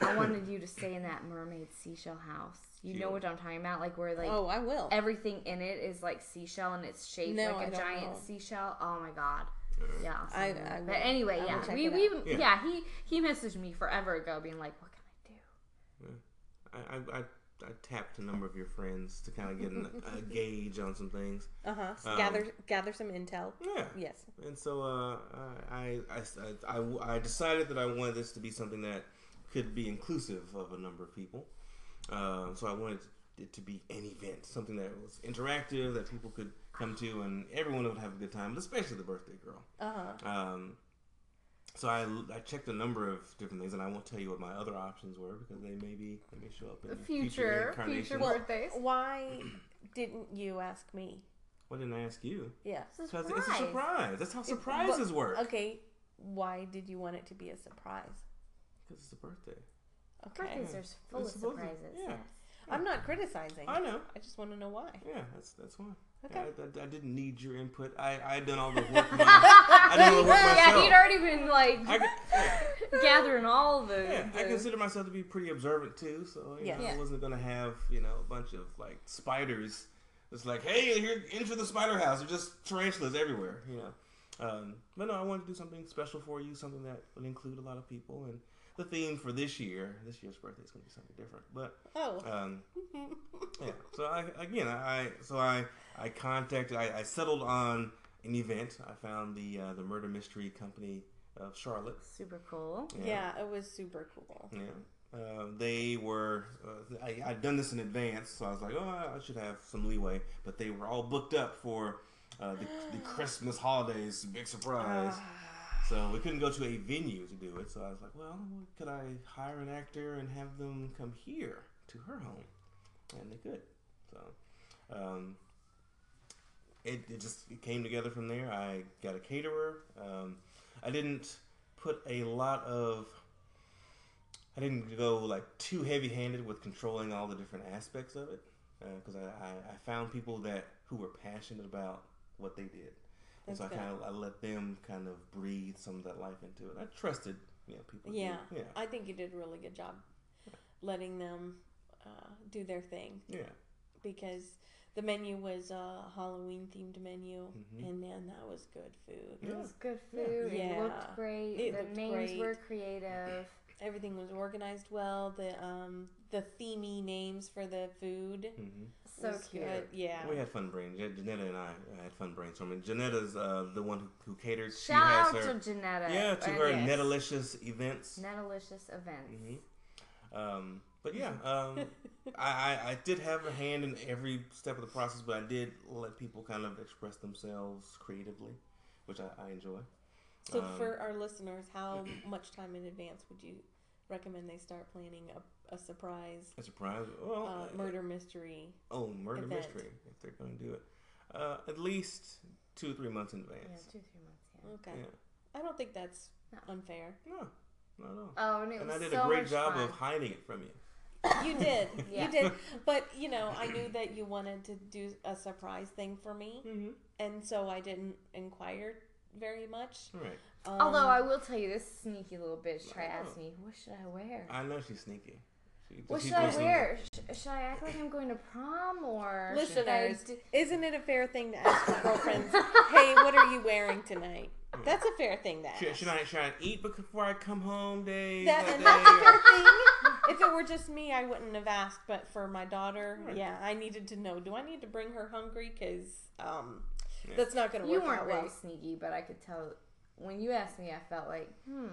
I wanted you to stay in that mermaid seashell house. You know what I'm talking about? Like where like Oh, I will. everything in it is like seashell and it's shaped No, like a giant know. seashell. Oh my god. Yeah. I'll I- I but anyway, I yeah. We, we yeah. Yeah. he he messaged me forever ago being like, What can I do? I, I, I, tapped a number of your friends to kind of get an, a gauge on some things. Uh huh. Um, gather gather some intel. Yeah. Yes. And so uh, I, I, I, I decided that I wanted this to be something that could be inclusive of a number of people. Uh, so I wanted it to be an event, something that was interactive, that people could come to, and everyone would have a good time, but especially the birthday girl. Uh huh. Um, so I, I checked a number of different things, and I won't tell you what my other options were because they may be they may show up in Future- future future birthdays. Why didn't you ask me? Why didn't I ask you? Yeah. Because it's a surprise. That's how It- surprises but- work. Okay. Why did you want it to be a surprise? Because it's a birthday. Okay. Birthdays are full It's of supposed to- surprises. yeah. yes. I'm not criticizing. I know. I just want to know why. Yeah, that's that's why. Okay. I, I, I didn't need your input. I I done all the work. my- I done all the work myself. Yeah, he'd already been like I, yeah, gathering all the, yeah, I consider myself to be pretty observant too, so you Yes. know, I wasn't gonna have you know a bunch of like spiders. It's like, hey, here, enter the spider house. There's just tarantulas everywhere, you know. Um, but no, I wanted to do something special for you, something that would include a lot of people. And the theme for this year, this year's birthday is gonna be something different. But Oh. um, yeah. So I again I so I I contacted I, I settled on an event. I found the uh, the murder mystery company of Charlotte. super cool. yeah. it was super cool. Yeah. Uh, they were. Uh, I, I'd done this in advance, so I was like, "Oh, I should have some leeway." But they were all booked up for uh, the, the Christmas holidays. Big surprise. So we couldn't go to a venue to do it. So I was like, "Well, could I hire an actor and have them come here to her home?" And they could. So um, it, it just it came together from there. I got a caterer. Um, I didn't put a lot of I didn't go like too heavy handed with controlling all the different aspects of it because I, I, I found people that who were passionate about what they did, and so I kind of I let them kind of breathe some of that life into it. I trusted you know people. do- Yeah. yeah, I think you did a really good job letting them uh, do their thing yeah. because the menu was a Halloween themed menu, Mhm. and man, that was good food. It Yeah. was good food. Yeah. It looked great. It the looked names great. were creative. Everything was organized well. The um the themey names for the food hmm So was cute. good. Yeah. We had fun brain. Janetta and I had fun brainstorming. Janetta's uh, the one who, who caters. Shout out she has her to Janetta. yeah to her yes, Netalicious events. Netalicious events. hmm Um, but yeah, um, I, I, I did have a hand in every step of the process, but I did let people kind of express themselves creatively, which I, I enjoy. So Um, for our listeners, how much time in advance would you recommend they start planning a, a surprise A surprise. Well, uh, murder mystery? Oh, murder event. mystery. If they're going to do it, uh, at least two or three months in advance. Yeah, two, three months. Yeah. Okay. Yeah. I don't think that's unfair. No, not at all. Oh, and it and was I did so a great job fun. of hiding it from you. You did, Yeah. you did. But you know, I knew that you wanted to do a surprise thing for me, Mm-hmm. and so I didn't inquire very much. All right. Um, Although I will tell you, this sneaky little bitch tried to ask me, "What should I wear? I know she's sneaky. She, What should I wear? Sh- should I act like I'm going to prom or should listeners, do- isn't it a fair thing to ask your girlfriends? hey, what are you wearing tonight? That's a fair thing to ask. Should, should I should I eat before I come home, Dave? That, That and day, that's a or- fair thing. If it were just me, I wouldn't have asked. But for my daughter, Right. yeah, I needed to know. Do I need to bring her hungry? Because um, Yeah. that's not going to work. You work weren't out very well. sneaky, but I could tell when you asked me. I felt like, hmm,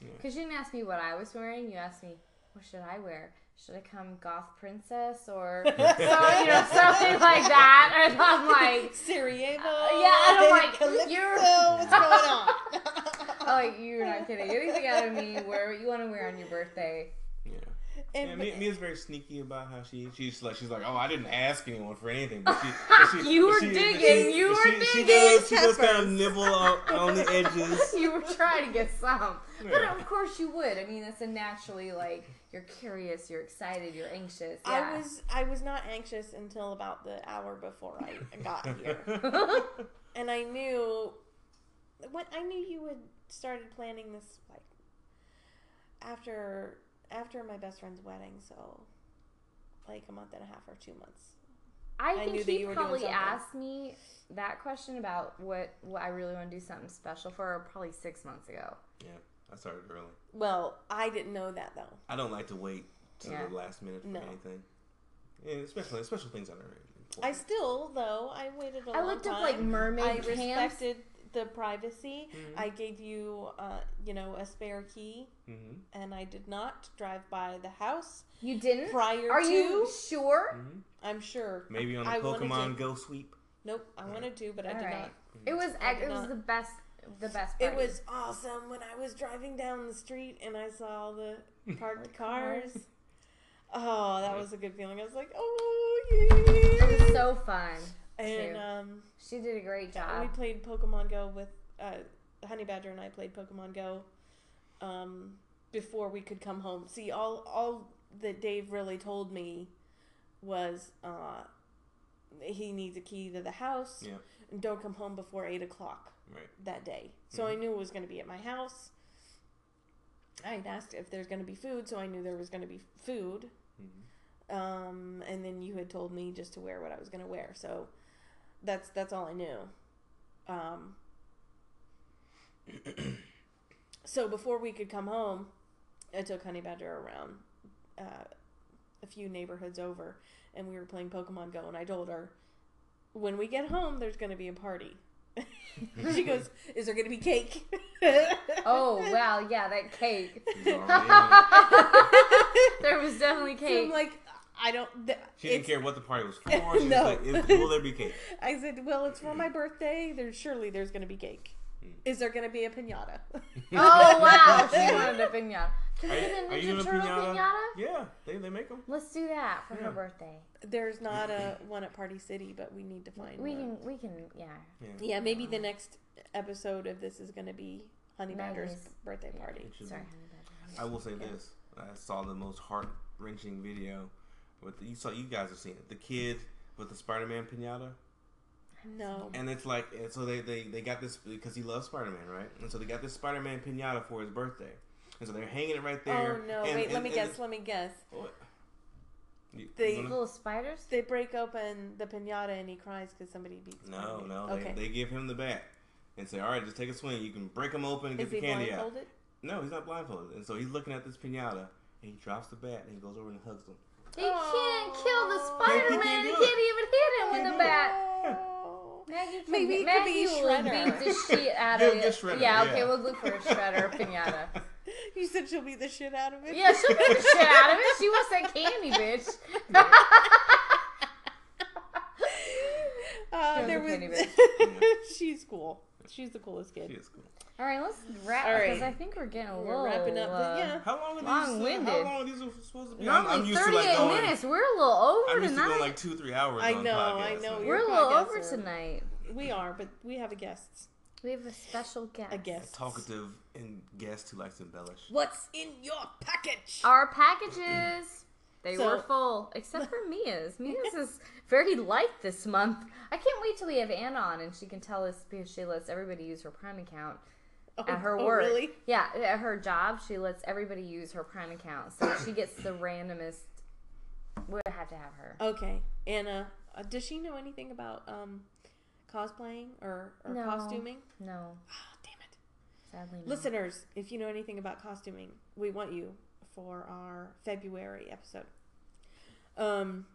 Yeah. because you didn't ask me what I was wearing. You asked me, what should I wear? Should I come goth princess or so, you know something like that? And I'm like, Sarajevo. yeah, and I'm like, Calypso, you're- what's going on? oh, you're not kidding. Anything out of me? Wear what you want to wear on your birthday. Yeah. And- yeah, Mia, Mia's very sneaky about how she she's like she's like oh I didn't ask anyone for anything but she, but she You were she, digging, she, you were she, she digging. does she does kind of nibble on, on the edges You were trying to get some, but of course you would. I mean, that's a naturally like you're curious, you're excited, you're anxious. I was I was not anxious until about the hour before I got here, and I knew when I knew you had started planning this like after after my best friend's wedding, so like a month and a half or two months. I I think knew that he you were doing probably asked me that question about what what I really want to do something special for probably six months ago. yeah I started early Well, I didn't know that though. I don't like to wait to Yeah. the last minute for No. anything yeah, especially special things that are I important still though I waited a I long looked time. up like mermaid I pants. respected the privacy. Mhm. I gave you, uh, you know, a spare key, mm-hmm. and I did not drive by the house You didn't? prior Are to. you sure? Mm-hmm. I'm sure. maybe on a I Pokemon to- Go sweep Nope, I wanted to, but I All did right. not. It was I it was not. the best the best. It was awesome when I was driving down the street and I saw the parked cars. Oh, that was a good feeling. I was like, oh It yeah. was so fun. And too. um, She did a great job. we played Pokemon Go with uh, Honey Badger and I played Pokemon Go um, before we could come home. See, all all that Dave really told me was uh, he needs a key to the house yeah and don't come home before eight o'clock right that day. So I knew it was going to be at my house. I had asked if there's going to be food, so I knew there was going to be food. Mhm. Um, and then you had told me just to wear what I was going to wear, so that's that's all I knew. Um, so before we could come home, I took Honey Badger around uh, a few neighborhoods over, and we were playing Pokemon Go. And I told her, when we get home, there's going to be a party. she goes, "Is there going to be cake?" Oh wow, yeah, that cake. She's already in it. there was definitely So cake. I'm like, I don't. Th- She didn't care what the party was for. She No. was like, "Will there be cake?" I said, "Well, it's for my birthday. There's surely there's going to be cake. Hmm. Is there going to be a pinata?" oh wow, she wanted a pinata. Can we Are get you- a Ninja Turtle pinata? pinata? Yeah, they, they make them. Let's do that for Yeah. her birthday. there's not a one at Party City, but we need to find We one. can, we can, yeah. Yeah. Yeah, maybe the next episode of this is going to be Honey Badger's Maggie's- birthday party. It Sorry, honey badger. I will say this: I saw the most heart wrenching video. With you saw, you guys have seen it. The kid with the Spider-Man pinata, No. and it's like, and so they, they they got this because he loves Spider-Man, right? And so they got this Spider-Man pinata for his birthday, and so they're hanging it right oh, there. Oh no! and- Wait, and- let me and guess. it's- Let me guess. what? You- They- you Little spiders? They break open the pinata and he cries because somebody beats. Him. No, Spider-Man. no. Okay. They, they give him the bat and say, "All right, just take a swing. You can break them open and is get he the candy out." blindfolded? No, he's not blindfolded, and so he's looking at this pinata, and he drops the bat, and he goes over and hugs them. He can't kill the. Spider He Man. He can't even hit him with Can't the it. bat. Oh. Maggie can Maybe be, it could Maggie be will Shredder. beat the shit out of get it. Shredder, yeah, yeah. okay, we'll look for a Shredder pinata. You said she'll beat the shit out of it. Yeah, she'll beat the shit out of it. She wants that candy, bitch. Uh, She there was was. a penny She's cool. She's the coolest She kid. is cool. All right, let's wrap All because right. I think we're getting a We're little. wrapping up. uh, yeah. How long are these? Uh, Long-winded. how long are these supposed to be? Normally, to 38 like going, minutes. We're a little over I'm used to tonight. going like two, three hours. I on know, podcasts, I know, so- we're a little over are- tonight. We are, but we have a guest. We have a special guest. A guest. A Talkative and guest who likes to embellish. What's in your package? Our packages. They So- were full, except for Mia's. Mia's is very light this month. I can't wait till we have Anna on and she can tell us because she lets everybody use her Prime account Oh, at her oh, work. Really? Yeah, at her job, she lets everybody use her Prime account, so she gets the randomest. We'll have to have her. Okay. Anna, uh, does she know anything about um, cosplaying or, or No. costuming? No, Ah, damn it. sadly, no. Listeners, if you know anything about costuming, we want you for our February episode. Um,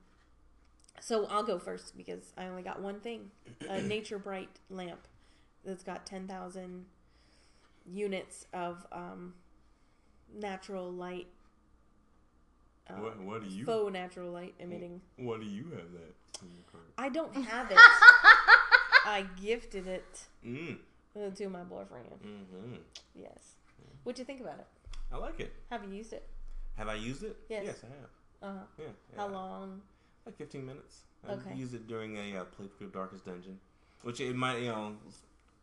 so I'll go first because I only got one thing: a Nature Bright lamp that's got ten thousand units of um, natural light. uh, What, what do you? faux natural light emitting. What do you have that? in your cart? I don't have it. I gifted it Mm. to my boyfriend. hmm Yes. What'd you think about it? I like it. Have you used it? Have I used it? Yes. Yes, I have. Uh huh. Yeah. How long? Like 15 minutes. I Okay. used it during a uh, playthrough of Darkest Dungeon, which it might, you know,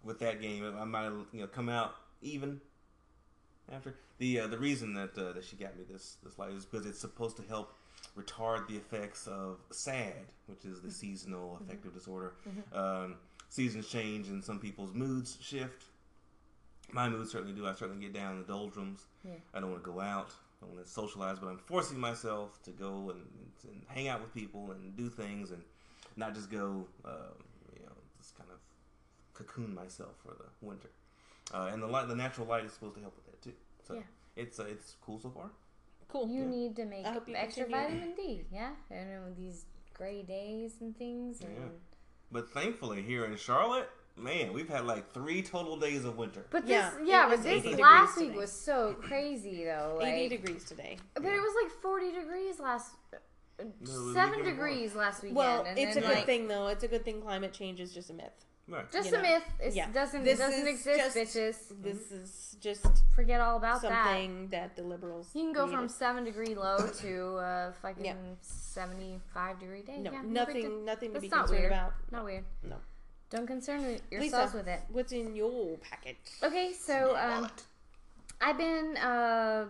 with that game, I might have, you know, come out even after the uh, the reason that uh, that she got me this this light is because it's supposed to help retard the effects of SAD, which is the seasonal affective disorder. Um, seasons change and some people's moods shift. My moods certainly do. I certainly get down in the doldrums. Yeah. I don't want to go out. I want to socialize, but I'm forcing myself to go and, and hang out with people and do things and not just go, uh, you know, just kind of cocoon myself for the winter. Uh, and the light, the natural light, is supposed to help with that too. So Yeah. it's uh, it's cool so far. Cool. You need to make I hope you extra continue. vitamin D, yeah? And these gray days and things. And... Yeah. But thankfully, here in Charlotte, man, we've had like three total days of winter. But this, Yeah, yeah, it but was this last degrees week today. was so crazy though. Like, 80 degrees today. But it was like 40 degrees last. was Seven weekend degrees last weekend. Well, and it's a good like, thing though. It's a good thing climate change is just a myth. Right. Just you a know. myth. It Yeah. doesn't This doesn't exist, just- bitches. This is just Forget all about that. something that. the liberals. You can go from seven degree low to uh, fucking Yeah. 75 degree day. no, yeah, nothing, deal. nothing to That's be not concerned weird. about. Not weird. No. Don't concern yourselves Lisa, with it. what's in your package? Okay, so um, I've been uh,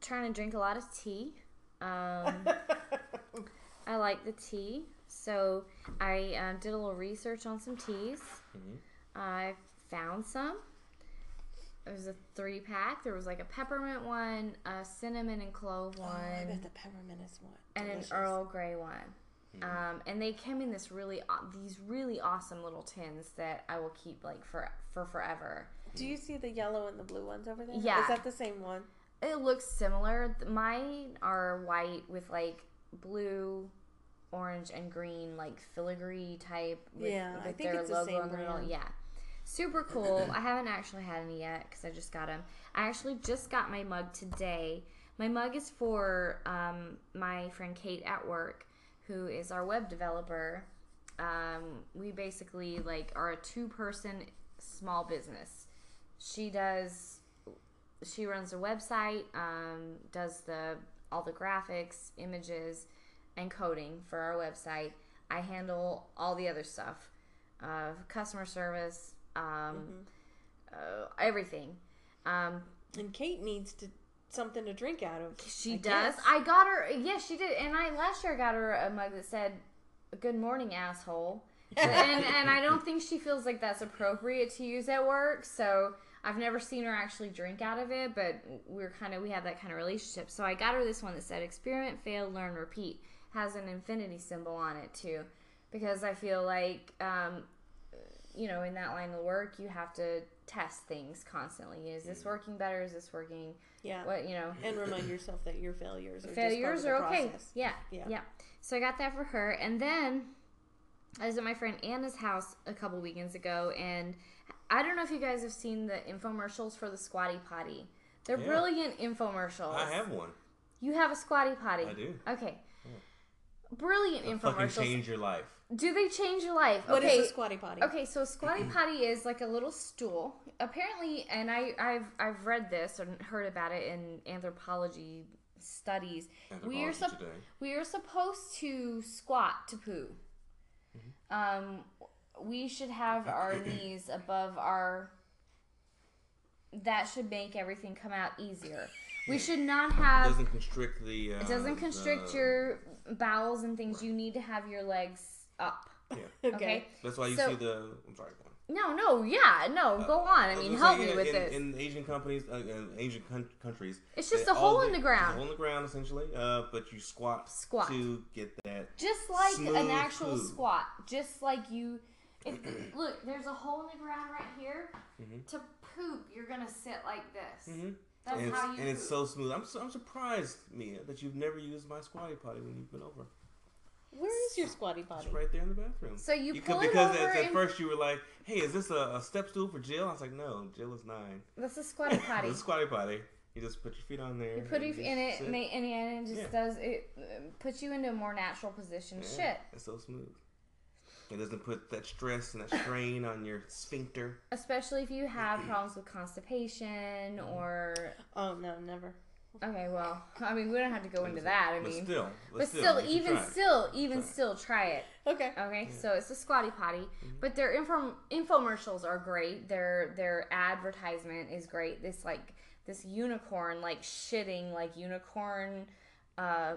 trying to drink a lot of tea. Um, I like the tea, so I uh, did a little research on some teas. Mhm. I found some. It was a three pack. There was like a peppermint one, a cinnamon and clove Oh, I one, bet the peppermint is one. and an Earl Grey one. Um, and they came in this really these really awesome little tins that I will keep like for for forever. Do you see the yellow and the blue ones over there? Yeah. Is that the same one? It looks similar. Mine are white with like blue, orange, and green, like filigree type. With, Yeah, I think their it's the logo same in the middle. Yeah, super cool. I haven't actually had any yet because I just got them. I actually just got my mug today. My mug is for um, my friend Kate at work, who is our web developer. Um, we basically like are a two-person small business. She does she runs a website, um, does the all the graphics, images, and coding for our website. I handle all the other stuff, uh, customer service, um, uh, everything. Um, And Kate needs to something to drink out of. she I does. guess. I got her. Yes, she did. And I last year I got her a mug that said "Good morning, asshole." and and I don't think she feels like that's appropriate to use at work. So I've never seen her actually drink out of it, but we're kind of we have that kind of relationship. So I got her this one that said "Experiment, fail, learn, repeat." Has an infinity symbol on it too, because I feel like um, you know in that line of work you have to test things constantly. Is this working better? Is this working? Yeah. What you know? And remind yourself that your failures are failures just part are of the okay. process. Yeah, Yeah. yeah, So I got that for her, and then I was at my friend Anna's house a couple weekends ago, and I don't know if you guys have seen the infomercials for the Squatty Potty. They're Yeah. brilliant infomercials. I have one. You have a Squatty Potty. I do. Okay. Brilliant Fucking infomercials. change your life. Do they change your life? What is okay. a squatty potty? Okay, so a squatty potty is like a little stool. Apparently, and I, I've I've read this and heard about it in anthropology studies. We are Anthropology sup- today. we are supposed to squat to poo. Um, we should have our knees above our. That should make everything come out easier. We should not have. It have. doesn't constrict the. Uh, It doesn't constrict the- your bowels and things. You need to have your legs up. Yeah. Okay. That's why you So- see the. I'm sorry. go on. No, no, yeah, no. Go on. I was mean, help say, me in, with in, this. In Asian companies, uh, in Asian coun- countries, It's just a hole all in the ground. it's A hole in the ground, essentially. Uh, but you squat, Squat. to get that. just like an actual food. squat. Just like you. If, look, there's a hole in the ground right here. Mhm. To poop, you're gonna sit like this. hmm That's and it's, how you. and it's so smooth. I'm so, I'm surprised, Mia, that you've never used my squatty potty when you've been over. Where is your squatty potty? It's right there in the bathroom. So you You pull could, it because over at, at and- first you were like, "Hey, is this a, a step stool for Jill?" I was like, "No, Jill is nine. That's a squatty potty. It's a squatty potty. You just put your feet on there. You put and it in it, sit. ma- and and it just Yeah. does it uh, puts you into a more natural position. Yeah, Shit, It's so smooth. It doesn't put that stress and that strain on your sphincter. especially if you have problems with constipation Mm-hmm. or Oh no, never. okay, well, I mean, we don't have to go into that. I but mean, still, but, but still, even still, even Try still, try it. Okay. Okay, so it's a squatty potty, Mm-hmm. but their info infomercials are great. Their their advertisement is great. This like this unicorn like shitting like unicorn uh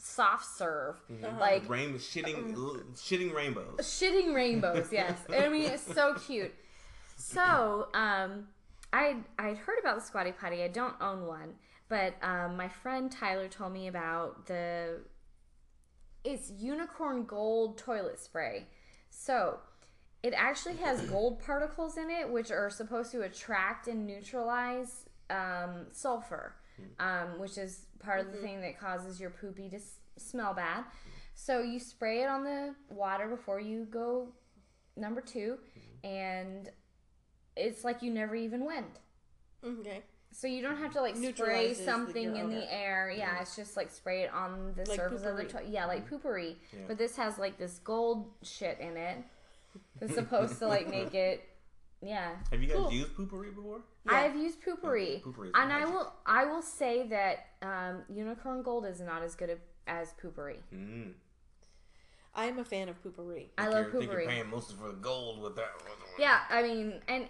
soft serve like Rain, shitting, l- shitting rainbows. shitting rainbows. Yes, I mean it's so cute. So um, I I'd heard about the squatty potty. I don't own one, but um, my friend Tyler told me about the it's unicorn gold toilet spray. So it actually has gold particles in it, which are supposed to attract and neutralize um, sulfur, Mm-hmm. um, which is part of the mm-hmm. thing that causes your poopy to s- smell bad. So you spray it on the water before you go number two, mm-hmm. and it's like you never even went. Okay. So you don't have to like spray Neutralizes the- something in the air. Yeah, it's just like spray it on the Like surface of the toilet. Yeah, like Poo-Pourri. Yeah. But this has like this gold shit in it. That's supposed to like make it. Yeah, Have you guys Cool. used Poo-Pourri before? Yeah. I've used Poo-Pourri, Poo-Pourri is and I will. I will say that um, unicorn gold is not as good as Poo-Pourri. Mm. I am a fan of Poo-Pourri. I Think love you're- think you're Poo-Pourri. paying mostly for the gold with that. Yeah, I mean, and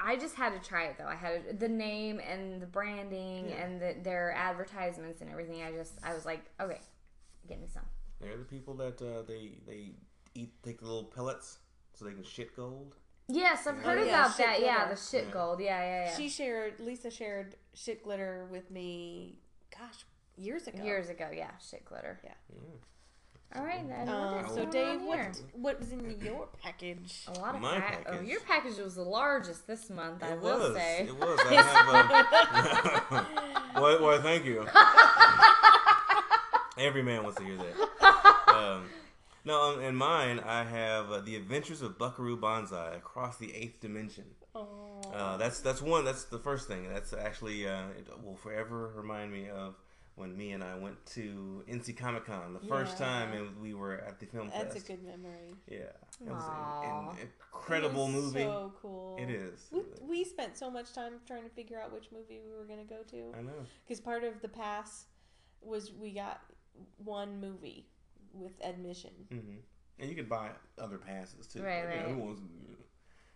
I just had to try it though. I had the name and the branding Yeah. and the, their advertisements and everything. I just, I was like, okay, get me some. They're the people that uh, they they eat take the little pellets so they can shit gold. Yes, I've heard Oh, yeah, about shit that. Yeah, the shit Yeah. gold. Yeah, yeah, yeah. She shared. Lisa shared shit glitter with me. Gosh, years ago. Years ago, yeah, shit glitter. Yeah. All right, then. What's so Dave, what what was in your package? A lot of My pack- Oh, your package was the largest this month. I it will was. say. It was. I have a. well, well, thank you. Every man wants to hear that. Um, no, um, in mine, I have uh, the Adventures of Buckaroo Banzai across the eighth dimension. Oh, Uh, that's that's one. That's the first thing. That's actually uh, it will forever remind me of when me and I went to NC Comic Con the first Yeah. time, and we were at the film that's fest. a good memory. Yeah, it was an, an incredible movie. So cool. It is. We, we spent so much time trying to figure out which movie we were going to go to I know. because part of the pass was we got one movie with admission. hmm And you could buy other passes too. Right, Like, right. who wants-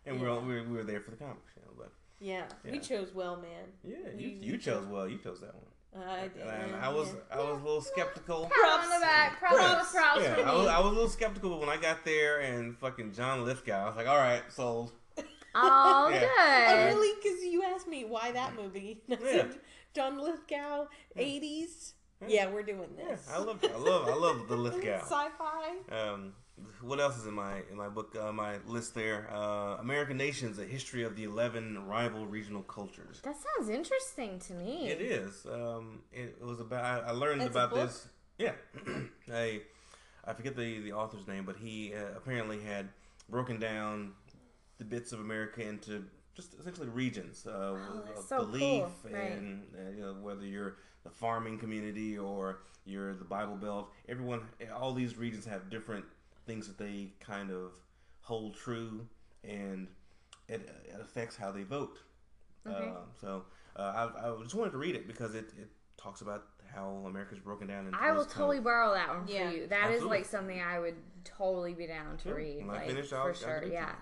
And we're, all, we, were, we were there for the comic show, but Yeah, we chose well, man. yeah, We- you, you chose well. You chose that one. I And did. I, I was yeah. I was a little skeptical. Pat on the back. Props, Props. props Yeah, I was. I was a little skeptical, but when I got there and fucking John Lithgow, I was like, all right, sold. Oh, Yeah. Oh, good. really? Because you asked me why that movie. Yeah. John Lithgow, 80s. Yeah, we're doing Yeah, this. I love I love I love the Lithgow. Sci-fi. Um, what else is in my in my book uh, my list there? Uh, American Nations: A History of the Eleven Rival Regional Cultures. That sounds interesting to me. It is. Um, it, it was about. I, I learned That's a about book? this. Yeah, I I forget the the author's name, but he uh, apparently had broken down the bits of America into just essentially regions uh, Oh, of that's so belief cool. Right. and uh, you know, whether you're the farming community or you're the Bible Belt. Everyone, all these regions have different things that they kind of hold true, and it, it affects how they vote. Okay. Um, so uh, I, I just wanted to read it because it, it talks about how America's broken down into I will those kind totally of- borrow that one for Yeah. you. That is Absolutely. like something I would totally be down to Cool. read. When I finish, I'll- for I'll sure. give it to Yeah.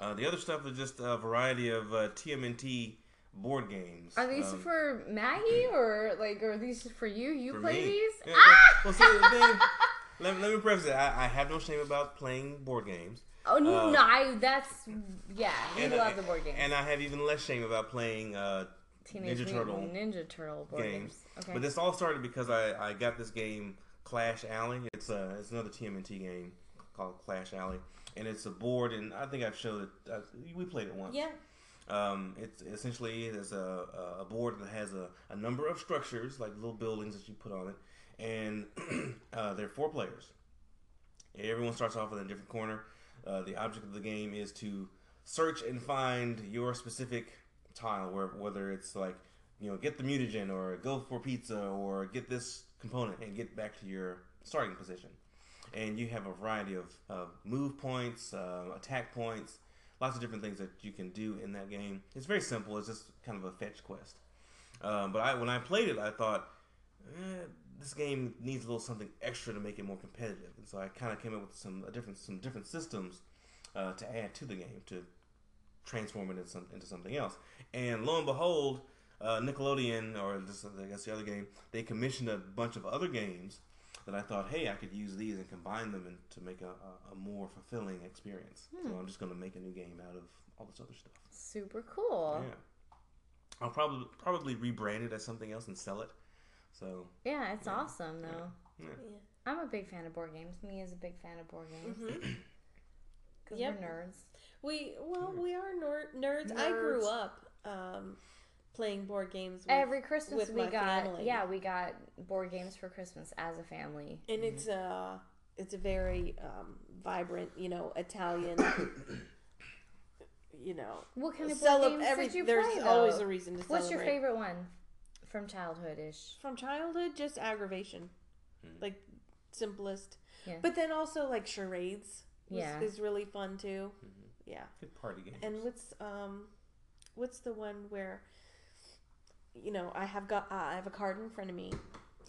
Uh, the other stuff is just a variety of uh, TMNT board games. Are these Um, for Maggie or like are these for you? You for play me. these? Yeah, ah! Well, see, the thing, let, let me preface it. I, I have no shame about playing board games. Oh no, Uh, no, I, that's yeah. We love I- the board games. And I have even less shame about playing uh, Teenage Ninja Turtle Ninja Turtle board games. games. Okay. But this all started because I, I got this game Clash Alley. It's a it's another TMNT game called Clash Alley, and it's a board. And I think I've showed it. Uh, we played it once. Yeah. Um, it's essentially there's a, a board that has a, a number of structures like little buildings that you put on it, and uh, there are four players. Everyone starts off in a different corner. Uh, the object of the game is to search and find your specific tile, where whether it's like you know get the mutagen or go for pizza or get this component and get back to your starting position. And you have a variety of uh, move points, uh, attack points, lots of different things that you can do in that game. It's very simple. It's just kind of a fetch quest. Um, but I, when I played it, I thought eh, this game needs a little something extra to make it more competitive, and so I kind of came up with some different some different systems uh, to add to the game to transform it into, some, into something else. And lo and behold, uh, Nickelodeon or this, I guess the other game, they commissioned a bunch of other games that I thought, hey, I could use these and combine them and to make a, a, a more fulfilling experience. So I'm just going to make a new game out of all this other stuff. Super cool. Yeah. I'll probably probably rebrand it as something else and sell it. So Yeah, it's awesome though. yeah. I'm a big fan of board games. Me is a big fan of board games. Because Yep. we're nerds. We well, we are ner- nerds. I grew up um, playing board games. With, Every Christmas with we my got family. yeah we got board games for Christmas as a family. and it's a it's a very um, vibrant, you know, Italian. you know, What kind of celeb- board games every- did you there's play? always a reason to What's your favorite one from childhood ish? from childhood? Just aggravation, like simplest. Yeah. But then also like charades. Was, Yeah. is really fun too. Yeah. Good party games. And what's um, what's the one where, you know, I have got uh, I have a card in front of me,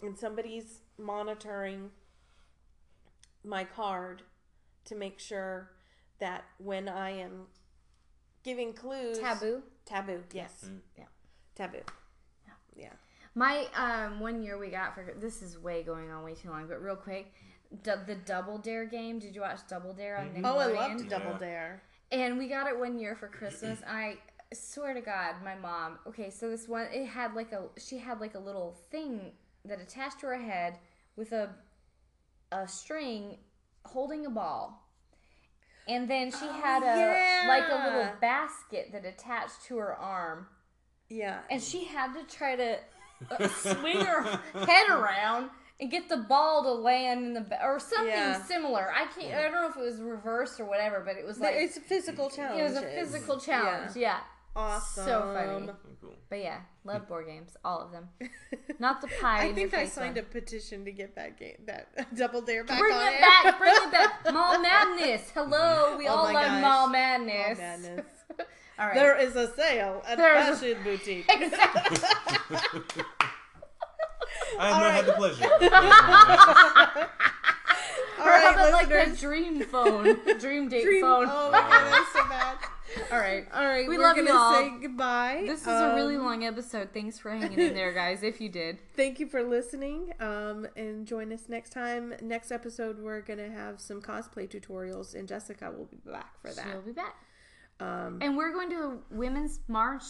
and somebody's monitoring my card to make sure that when I am giving clues, Taboo. taboo, yes, Mm. Yeah. taboo, yeah, yeah. My um one year we got for this is way going on way too long, but real quick, d- the Double Dare game. Did you watch Double Dare on Nickelodeon? Oh, I loved Yeah. Double Dare. And we got it one year for Christmas. I swear to God, my mom. Okay, so this one it had like a she had like a little thing that attached to her head with a a string holding a ball. And then she had a like a little basket that attached to her arm. Yeah, And she had to try to uh, swing her head around and get the ball to land in the or something Yeah. similar. I can't. I don't know if it was reversed or whatever, but it was like it's a physical challenge. it was a physical challenge. Yeah. Awesome. So funny. Cool. But yeah, love board games, all of them. Not the pie. I think I signed one. a petition to get that game, that Double Dare back Bring on it air. back, bring it back. Mall Madness. Hello, mm-hmm. we Oh all love gosh. Mall Madness. Mall Madness. all right. There is a sale at There's- Fashion Boutique. I have not had the pleasure. All or how right, about like the dream phone, dream date Dream- phone? Oh my god, that's so bad. All right. All right, We we're love gonna you all. say goodbye. This is a really Um, long episode. Thanks for hanging in there, guys. If you did. Thank you for listening. Um, and join us next time. Next episode, we're gonna have some cosplay tutorials, and Jessica will be back for that. She'll be back. Um, And we're going to a women's march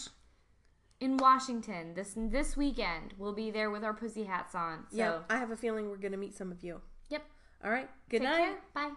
in Washington this this weekend. We'll be there with our pussy hats on. So, yeah, I have a feeling we're gonna meet some of you. yep. All right. Good Take night. care. Bye.